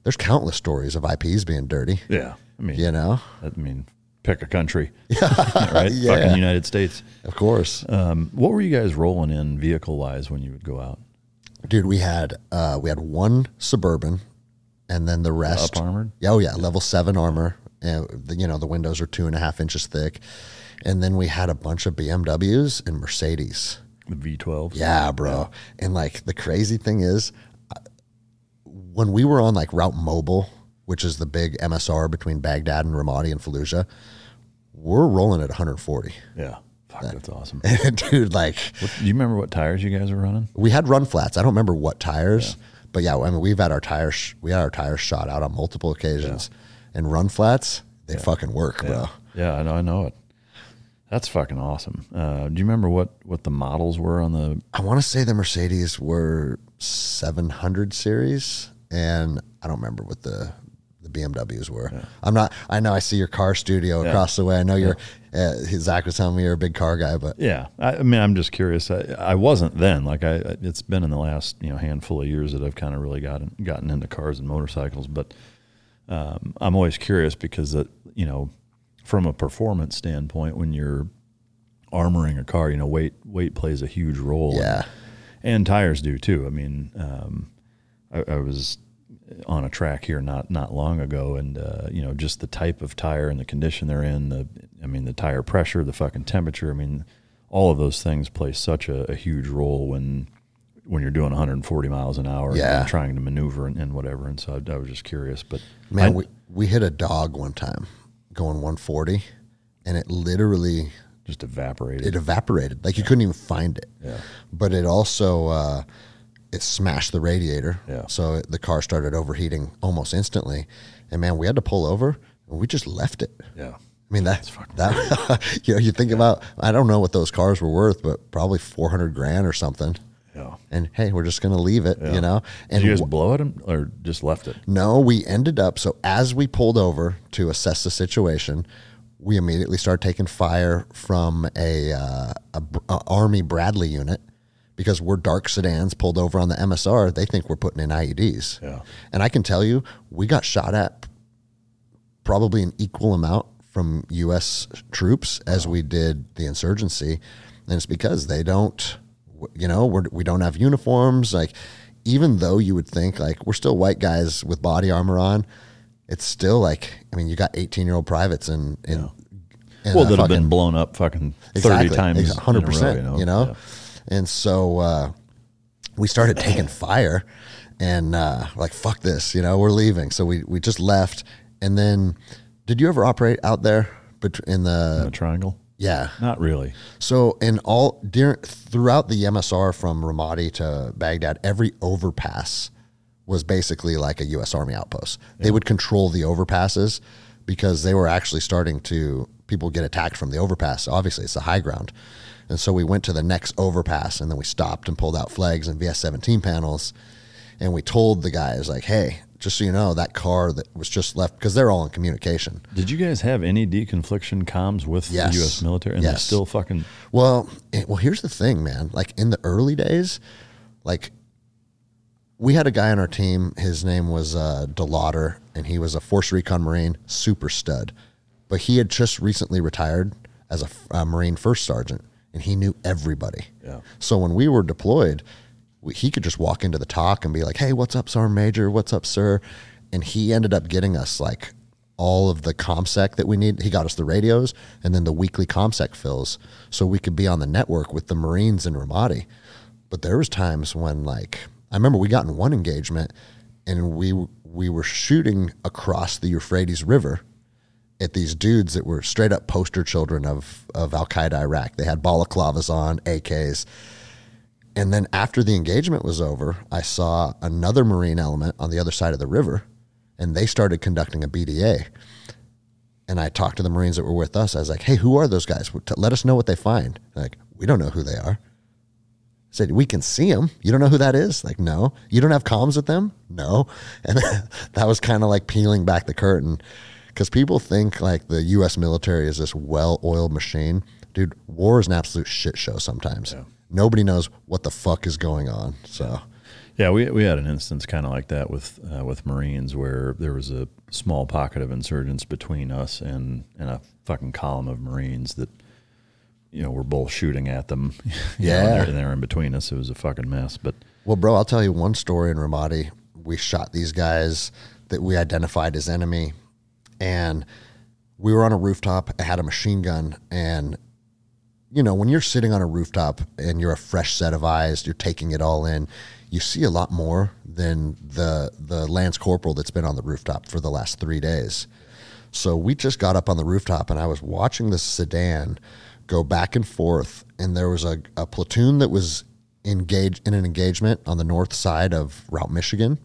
There's countless stories of IPs being dirty. Yeah. I mean, You know, I mean, pick a country, right? Yeah. Fucking United States. of course. Um, what were you guys rolling in vehicle wise when you would go out? Dude, we had uh, we had one suburban, and then the rest Up armored? Yeah, Oh yeah, level seven armor. And the, you know the windows are two and a half inches thick, and then we had a bunch of BMWs and Mercedes. The V12. Yeah, bro. And like the crazy thing is, uh, when we were on like Route Mobile, which is the big MSR between Baghdad and Ramadi and Fallujah, we're rolling at 140. Yeah. Fuck, that's awesome. Dude, like What, do you remember what tires you guys were running? we had run flats. I don't remember what tires, but yeah, I mean we've had our tires we had our tires shot out on multiple occasions. And run flats, they fucking work, bro. Yeah, I know. I know it. That's fucking awesome. Uh, do you remember what what the models were on the? I want to say the Mercedes were 700 series, and I don't remember what the the BMWs were. I'm not. I know I see your car studio across the way. I know you're. Uh, Zach was telling me you're a big car guy, but Yeah, I, I mean, I'm just curious. I, I wasn't then. Like I, I- it's been in the last you know handful of years that I've kind of really gotten gotten into cars and motorcycles. But um, I'm always curious because that you know, from a performance standpoint, when you're armoring a car, you know, weight weight plays a huge role. yeah, and tires do too. I mean, um, I, I was on a track here not not long ago, and uh, you know, just the type of tire and the condition they're in. The I mean, the tire pressure, the fucking temperature. I mean, all of those things play such a, a huge role when when you're doing 140 miles an hour Yeah. and trying to maneuver and, and whatever. And so I, I was just curious, but man, I- we we hit a dog one time going 140, and it literally just evaporated. it evaporated. Like you couldn't even find it. Yeah. But it also uh, it smashed the radiator. Yeah. So it, the car started overheating almost instantly, and man, we had to pull over and we just left it. yeah. I mean that that you know you think about I don't know what those cars were worth, but probably four hundred grand or something. Yeah. And hey, we're just gonna leave it, you know. And Did you guys w- blow it or just left it? no, we ended up so as we pulled over to assess the situation, we immediately started taking fire from a, uh, a, a Army Bradley unit because we're dark sedans pulled over on the MSR. They think we're putting in IEDs. Yeah. And I can tell you, we got shot at probably an equal amount from U.S. troops as we did the insurgency, and it's because they don't, you know, we're, we don't have uniforms. Like, even though you would think like we're still white guys with body armor on, it's still like I mean, you got eighteen year old privates in in. in Well, that have been blown up fucking 30 times. hundred in a row, percent. You know, Yeah. and so uh, we started taking fire, and uh, like fuck this, you know, we're leaving. So we we just left, and then did you ever operate out there in In the the triangle? Yeah? Not really. So in all during throughout the MSR from Ramadi to Baghdad, every overpass was basically like a U.S. Army outpost. They would control the overpasses because they were actually starting to people get attacked from the overpass. Obviously, it's the high ground, and so we went to the next overpass, and then we stopped and pulled out flags and VS-17 panels, and we told the guys like, "Hey, just so you know, that car that was just left because they're all in communication." Did you guys have any deconfliction comms with Yes. the U.S. military? And they Yes. still fucking. Well, it, well, here's the thing, man. Like in the early days, like we had a guy on our team. His name was uh, Delauder, and he was a Force Recon Marine, super stud. But he had just recently retired as a Marine First Sergeant, and he knew everybody. Yeah. So when we were deployed, he could just walk into the TOC and be like, "Hey, what's up, Sergeant Major? What's up, sir?" And he ended up getting us like all of the comsec that we need. He got us the radios and then the weekly comsec fills, so we could be on the network with the Marines in Ramadi. But there was times when like I remember we got in one engagement and we we were shooting across the Euphrates River at these dudes that were straight up poster children of of Al Qaeda Iraq. They had balaclavas on, AKs. And then after the engagement was over, I saw another Marine element on the other side of the river, and they started conducting a BDA. And I talked to the Marines that were with us. I was like, "Hey, who are those guys? Let us know what they find." Like, we don't know who they are. I said, "We can see them. You don't know who that is?" Like, no. You don't have comms with them? No. And that was kind of like peeling back the curtain because people think like the U.S. military is this well-oiled machine. Dude, war is an absolute shit show sometimes. Nobody knows what the fuck is going on. So, Yeah, we, we had an instance kind of like that with uh, with Marines where there was a small pocket of insurgents between us and, and a fucking column of Marines that, you know, were both shooting at them. you know, and Yeah. they're- and they were in between us. It was a fucking mess. But well, bro, I'll tell you one story in Ramadi. We shot these guys that we identified as enemy, and we were on a rooftop. I had a machine gun, and you know, when you're sitting on a rooftop and you're a fresh set of eyes, you're taking it all in, you see a lot more than the the lance corporal that's been on the rooftop for the last three days. So we just got up on the rooftop and I was watching this sedan go back and forth, and there was a, a platoon that was engaged in an engagement on the north side of Route Michigan,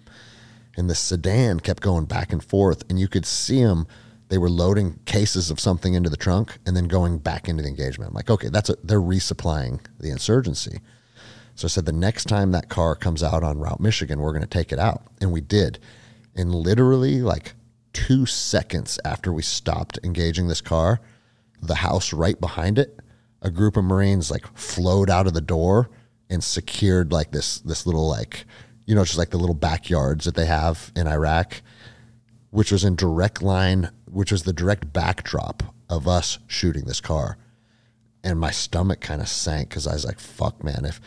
and the sedan kept going back and forth, and you could see them. They were loading cases of something into the trunk and then going back into the engagement. I'm like, okay, that's a, they're resupplying the insurgency. So I said, the next time that car comes out on Route Michigan, we're going to take it out. And we did. And literally, like two seconds after we stopped engaging this car, the house right behind it, a group of Marines like flowed out of the door and secured like this this little like you know just like the little backyards that they have in Iraq, which was in direct line, which was the direct backdrop of us shooting this car, and my stomach kind of sank because I was like, "Fuck, man! If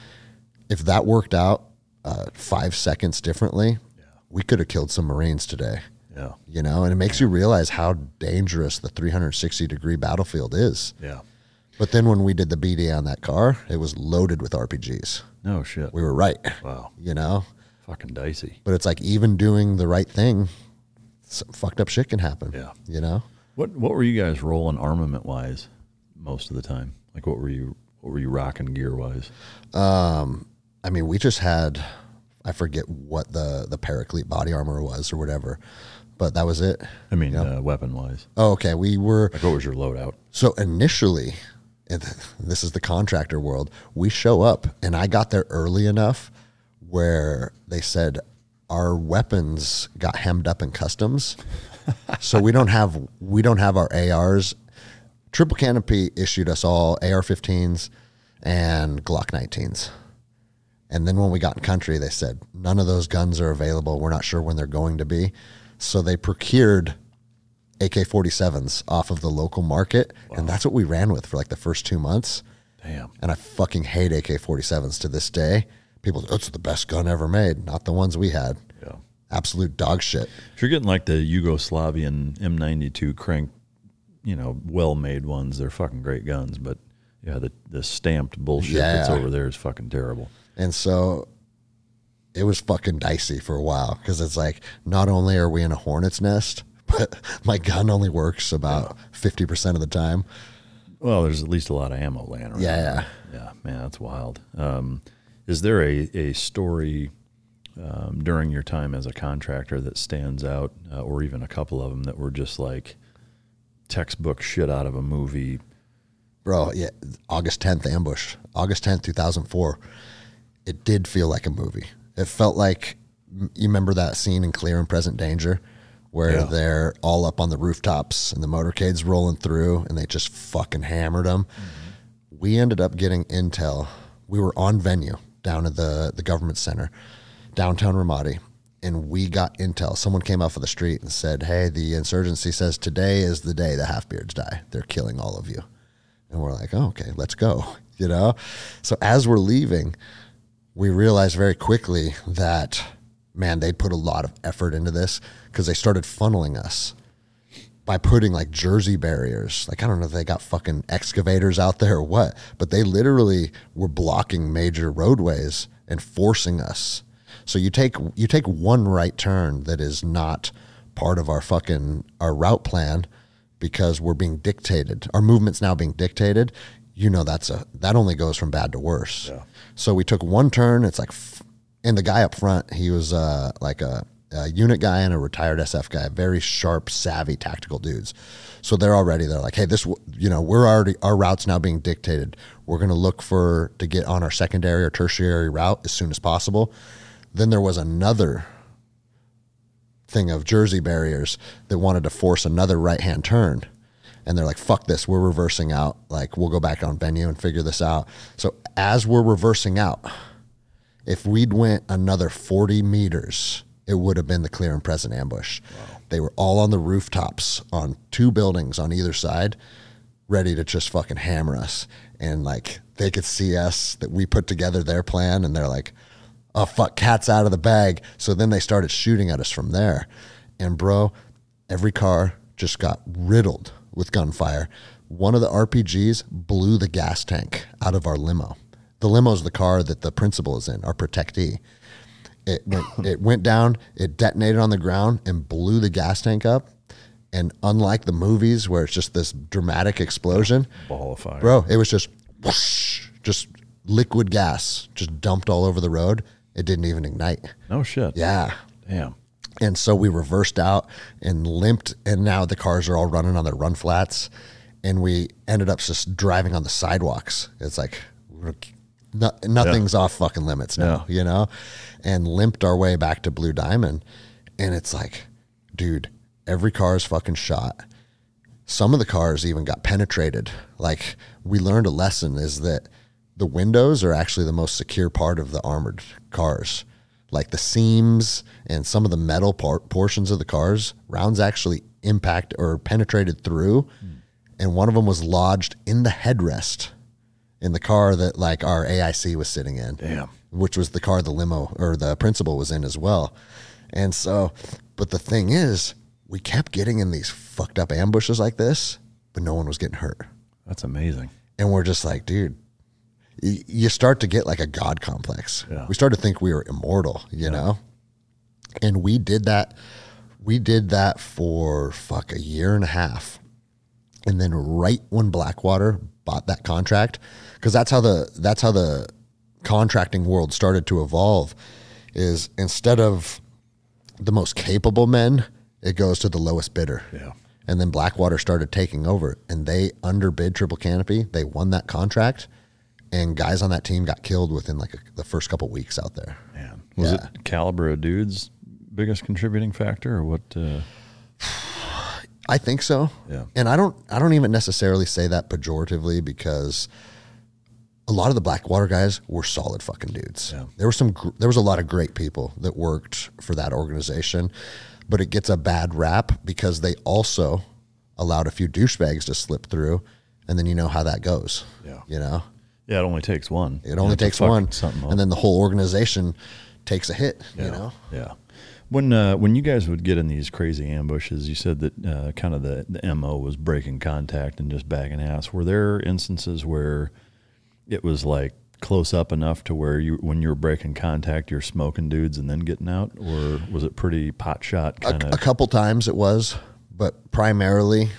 if that worked out uh, five seconds differently, we could have killed some Marines today." Yeah. You know, and it makes you realize how dangerous the 360 degree battlefield is. Yeah. But then when we did the BD on that car, it was loaded with RPGs. No shit. We were right. Wow. You know? Fucking dicey. But it's like even doing the right thing, some fucked up shit can happen. Yeah. You know? What What were you guys rolling armament wise most of the time? Like what were you What were you rocking gear wise? Um, I mean, we just had, I forget what the the Paraclete body armor was or whatever, but that was it. I mean, uh, weapon wise. Oh, okay. We were Like what was your loadout? So initially, this is the contractor world, we show up and I got there early enough where they said our weapons got hemmed up in customs. so we don't have we don't have our ARs. Triple Canopy issued us all AR-15s and Glock 19s. And then when we got in country, they said none of those guns are available. We're not sure when they're going to be. So they procured AK 47s off of the local market. And that's what we ran with for like the first two months. Damn. And I fucking hate AK 47s to this day. People, it's the best gun ever made. Not the ones we had. Yeah. Absolute dog shit. If you're getting like the Yugoslavian M92 crank, you know, well made ones, they're fucking great guns. But yeah, the, the stamped bullshit that's over there is fucking terrible. And so it was fucking dicey for a while because it's like, not only are we in a hornet's nest, but my gun only works about 50% of the time. Well, there's at least a lot of ammo laying around. Yeah. Yeah, man, that's wild. Um, is there a, a story um, during your time as a contractor that stands out, uh, or even a couple of them that were just like textbook shit out of a movie? Bro, yeah, August 10th ambush, August 10th, 2004. It did feel like a movie. It felt like you remember that scene in Clear and Present Danger where Yeah. they're all up on the rooftops and the motorcades rolling through and they just fucking hammered them. We ended up getting intel. We were on venue down at the, the government center, downtown Ramadi, and we got intel. Someone came off of the street and said, Hey, the insurgency says today is the day the half beards die. They're killing all of you. And we're like, oh, okay, let's go. You know? So as we're leaving, we realized very quickly that, man, they'd put a lot of effort into this because they started funneling us by putting like jersey barriers. Like, I don't know if they got fucking excavators out there or what, but they literally were blocking major roadways and forcing us. So you take you take one right turn that is not part of our fucking our route plan because we're being dictated. Our movement's now being dictated. You know that's a that only goes from bad to worse. So we took one turn. It's like, f- and the guy up front, he was uh, like a, a unit guy and a retired SF guy, very sharp, savvy, tactical dudes. So they're already they're like, hey, this you know we're already our route's now being dictated. We're gonna look for to get on our secondary or tertiary route as soon as possible. Then there was another thing of jersey barriers that wanted to force another right hand turn. And they're like, fuck this, we're reversing out. Like, we'll go back on venue and figure this out. So as we're reversing out, if we'd went another 40 meters, it would have been the clear and present ambush. They were all on the rooftops on two buildings on either side, ready to just fucking hammer us. And like they could see us that we put together their plan and they're like, oh fuck, cat's out of the bag. So then they started shooting at us from there. And bro, every car just got riddled with gunfire. one of the RPGs blew the gas tank out of our limo. The limo is the car that the principal is in, our protectee. It went, it went down, it detonated on the ground and blew the gas tank up. And unlike the movies where it's just this dramatic explosion, Ball of fire. bro, it was just whoosh, just liquid gas just dumped all over the road. It didn't even ignite. No shit. Yeah. Damn. And so we reversed out and limped, and now the cars are all running on their run flats, and we ended up just driving on the sidewalks. It's like we're, no, nothing's off fucking limits now, you know, and limped our way back to Blue Diamond, and it's like, dude, every car is fucking shot. Some of the cars even got penetrated. Like we learned a lesson is that the windows are actually the most secure part of the armored cars. Like the seams and some of the metal part, portions of the cars, rounds actually impact or penetrated through, hmm. and one of them was lodged in the headrest in the car that like our AIC was sitting in. Damn. Which was the car the limo or the principal was in as well. And so, but the thing is, we kept getting in these fucked up ambushes like this, but no one was getting hurt. That's amazing. And we're just like, dude, y- you start to get like a God complex. Yeah. We start to think we were immortal, you know? And we did that. We did that for fuck a year and a half. And then right when Blackwater bought that contract, because that's how the that's how the contracting world started to evolve, is instead of the most capable men, it goes to the lowest bidder. Yeah. And then Blackwater started taking over and they underbid Triple Canopy. They won that contract and guys on that team got killed within like a, the first couple weeks out there. Man. Was Yeah. it caliber of dudes biggest contributing factor or what? Uh, I think so. Yeah. And I don't I don't even necessarily say that pejoratively because a lot of the Blackwater guys were solid fucking dudes. Yeah. There were some gr- there was a lot of great people that worked for that organization, but it gets a bad rap because they also allowed a few douchebags to slip through and then you know how that goes. Yeah. You know? yeah, it only takes one. It only You know, to takes one, and then the whole organization takes a hit. Yeah. You know, Yeah. When uh, when you guys would get in these crazy ambushes, you said that uh, kind of the, the mo was breaking contact and just bagging ass. Were there instances where it was like close up enough to where you when you were breaking contact, you're smoking dudes and then getting out, or was it pretty pot shot a, kind a of? couple times it was, but primarily,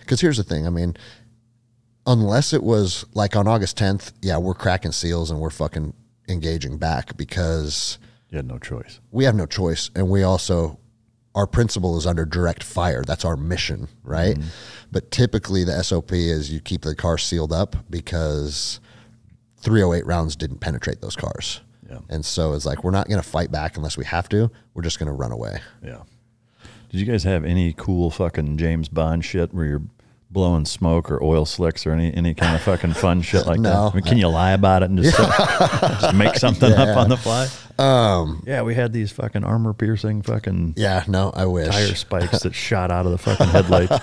because here's the thing. I mean, unless it was like on August 10th, yeah, we're cracking seals and we're fucking engaging back because You had no choice. we have no choice, and we also our principal is under direct fire. That's our mission, right? Mm-hmm. But typically, the SOP is you keep the car sealed up because 308 rounds didn't penetrate those cars. Yeah. And so it's like we're not going to fight back unless we have to. We're just going to run away. Yeah. Did you guys have any cool fucking James Bond shit where you're blowing smoke or oil slicks or any any kind of fucking fun shit like No. that? I mean, can you lie about it and just, just make something up on the fly? Um, yeah, we had these fucking armor piercing fucking Yeah, no, I wish. tire spikes that shot out of the fucking headlights.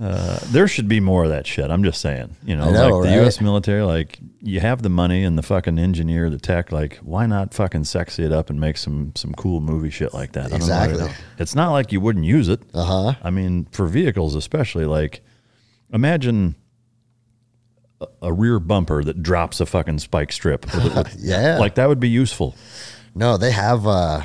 Uh, there should be more of that shit. I'm just saying, you know, know, like the right? U.S. military, like you have the money and the fucking engineer, the tech, like why not fucking sexy it up and make some some cool movie shit like that? I don't know why they Exactly. It's not like you wouldn't use it. Uh huh. I mean, for vehicles especially, like imagine a, a rear bumper that drops a fucking spike strip. with- with- Yeah. like that would be useful. No, they have. uh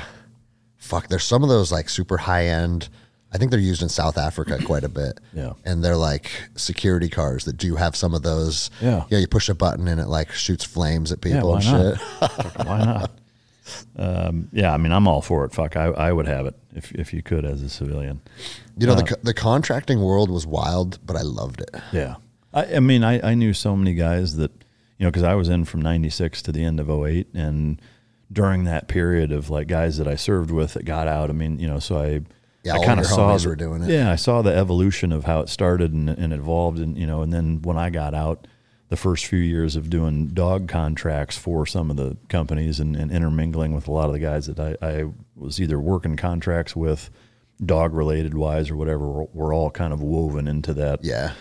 Fuck, there's some of those like super high end. I think they're used in South Africa quite a bit. Yeah. and they're like security cars that do have some of those. Yeah. yeah. You push a button and it like shoots flames at people why and not? shit. Why not? Um, yeah, I mean, I'm all for it. Fuck, I, I would have it if if you could as a civilian. You know, Uh, the the contracting world was wild, but I loved it. Yeah. I, I mean, I, I knew so many guys that, you know, because I was in from 96 to the end of 08. And during that period of like guys that I served with that got out, I mean, you know, so I, Yeah, I kind of saw the- were doing it. Yeah, I saw the evolution of how it started and, and evolved. And, you know, and then when I got out, the first few years of doing dog contracts for some of the companies and, and intermingling with a lot of the guys that I, I was either working contracts with, dog related wise or whatever, we're, we're all kind of woven into that Yeah,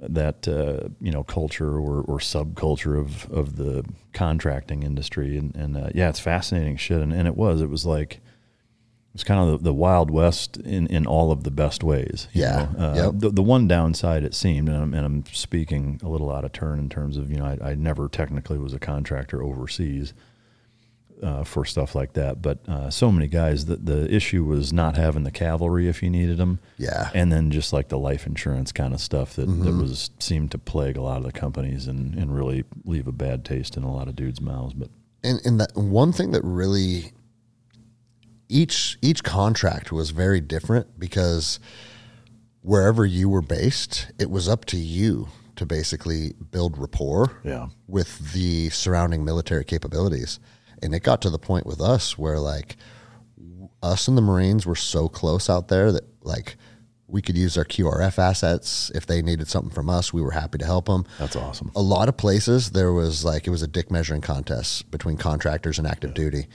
that uh, you know culture or, or subculture of of the contracting industry and and uh, yeah it's fascinating shit and, and it was it was like It's kind of the, the Wild West in, in all of the best ways. you Yeah. know? Uh, Yep. the, the one downside, it seemed, and I'm, and I'm speaking a little out of turn in terms of, you know, I, I never technically was a contractor overseas uh, for stuff like that. But uh, so many guys, the, the issue was not having the cavalry if you needed them. Yeah. And then just like the life insurance kind of stuff that, that Mhm. was seemed to plague a lot of the companies and, and really leave a bad taste in a lot of dudes' mouths. But and and that one thing that really each each contract was very different because wherever you were based, it was up to you to basically build rapport Yeah. with the surrounding military capabilities. And it got to the point with us where like us and the Marines were so close out there that like we could use our QRF assets if they needed something from us. We were happy to help them. That's awesome. A lot of places there was like it was a dick measuring contest between contractors and active duty,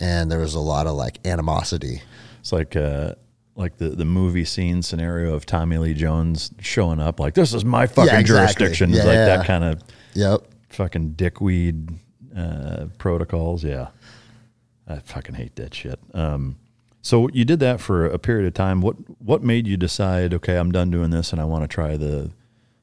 and there was a lot of like animosity. It's like uh, like the, the movie scene scenario of Tommy Lee Jones showing up like this is my fucking exactly. jurisdiction. It's like Yeah. that kind of Yep. fucking dickweed uh, protocols. Yeah, I fucking hate that shit. Um, so you did that for a period of time. What what made you decide? Okay, I'm done doing this, and I want to try the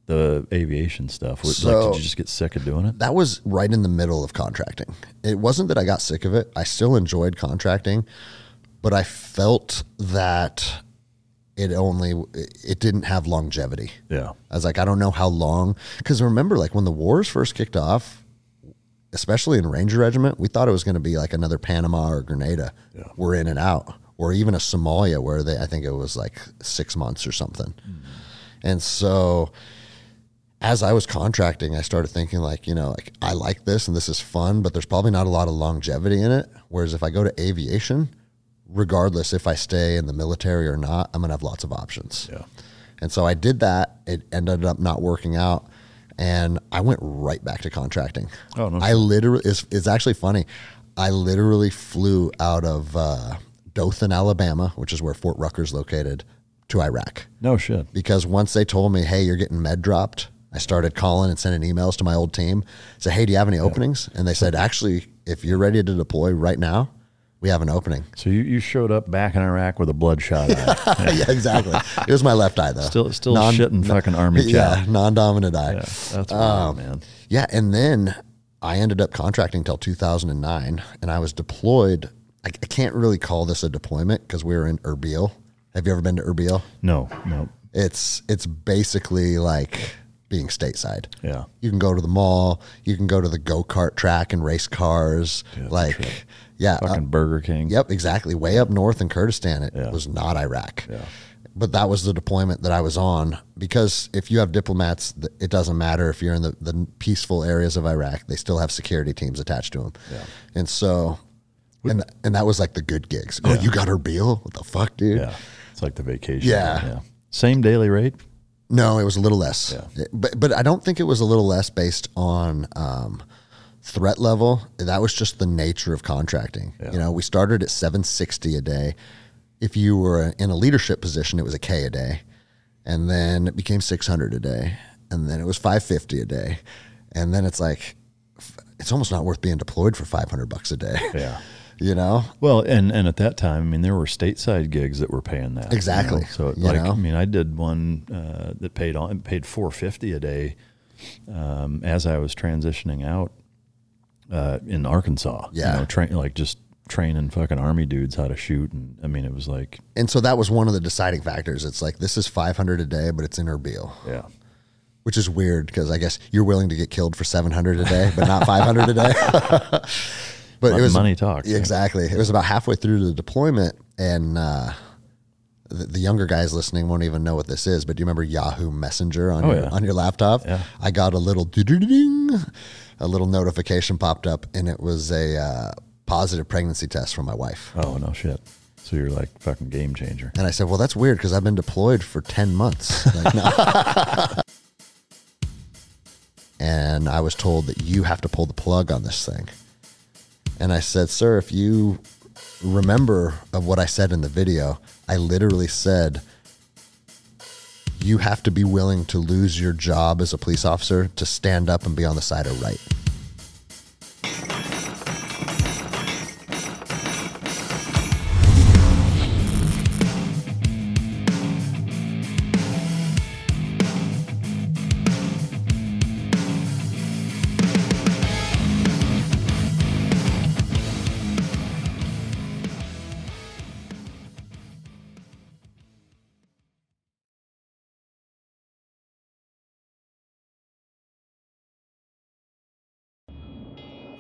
the aviation stuff. Was, like, So- did you just get sick of doing it? That was right in the middle of contracting. It wasn't that I got sick of it. I still enjoyed contracting, but I felt that it only it didn't have longevity. Yeah. I was like, I don't know how long. Because remember, like when the wars first kicked off, especially in Ranger Regiment, we thought it was going to be like another Panama or Grenada. We're in and out, or even a Somalia where they, I think it was like six months or something. Mm. And so, as I was contracting, I started thinking like, you know, like I like this and this is fun, but there's probably not a lot of longevity in it. Whereas if I go to aviation, regardless if I stay in the military or not, I'm gonna have lots of options. Yeah. And so I did that. It ended up not working out. And I went right back to contracting. Oh, no I literally, it's, it's actually funny. I literally flew out of uh, Dothan, Alabama, which is where Fort Rucker's located, to Iraq. No shit. Because once they told me, hey, you're getting med dropped, I started calling and sending emails to my old team. Say, hey, do you have any openings? And they said, actually, if you're ready to deploy right now, we have an opening. So you, you showed up back in Iraq with a bloodshot eye. yeah, exactly. It was my left eye though. Still- still shitting fucking army Yeah, chow. non-dominant eye. Yeah, that's Um, wild, man. Yeah, and then I ended up contracting till 2009, and I was deployed. I, I can't really call this a deployment because we were in Erbil. Have you ever been to Erbil? No, no. It's it's basically like being stateside. Yeah. You can go to the mall. You can go to the go kart track and race cars. like, yeah, uh, Burger King. Yep, exactly. Way up north in Kurdistan, it was not Iraq. Yeah. But that was the deployment that I was on because if you have diplomats, it doesn't matter if you're in the, the peaceful areas of Iraq, they still have security teams attached to them. Yeah. And so, and, and that was like the good gigs. Oh, you got Erbil? What the fuck, dude? Yeah. It's like the vacation. Yeah. Same daily rate? No, it was a little less. It- but but I don't think it was a little less based on um, threat level. That was just the nature of contracting. You know, we started at 760 a day. If you were in a leadership position, it was a K a day, and then it became 600 a day, and then it was 550 a day, and then it's like it's almost not worth being deployed for 500 bucks a day. Yeah. You know, Well, and and at that time, I mean, there were stateside gigs that were paying that. you know? Exactly. So, like, know? I mean, I did one uh, that paid on paid four fifty a day um, as I was transitioning out uh, in Arkansas. Yeah. You know, train like just training fucking army dudes how to shoot, and I mean, it was like, and so that was one of the deciding factors. It's like this is 500 a day, but it's in Erbil. yeah. which is weird because I guess you're willing to get killed for 700 a day, but not 500 a day. but it was money talks, yeah. Exactly. It was about halfway through the deployment, and uh, the, the younger guys listening won't even know what this is. But do you remember Yahoo Messenger on Oh, your yeah. on your laptop? Yeah. I got a little ding, a little notification popped up, and it was a uh, positive pregnancy test from my wife. Oh no shit. So you're like fucking game changer. And I said, "Well, that's weird because I've been deployed for ten months." Like, no. and I was told that you have to pull the plug on this thing. And I said, "Sir, if you remember of what I said in the video, I literally said." You have to be willing to lose your job as a police officer to stand up and be on the side of right.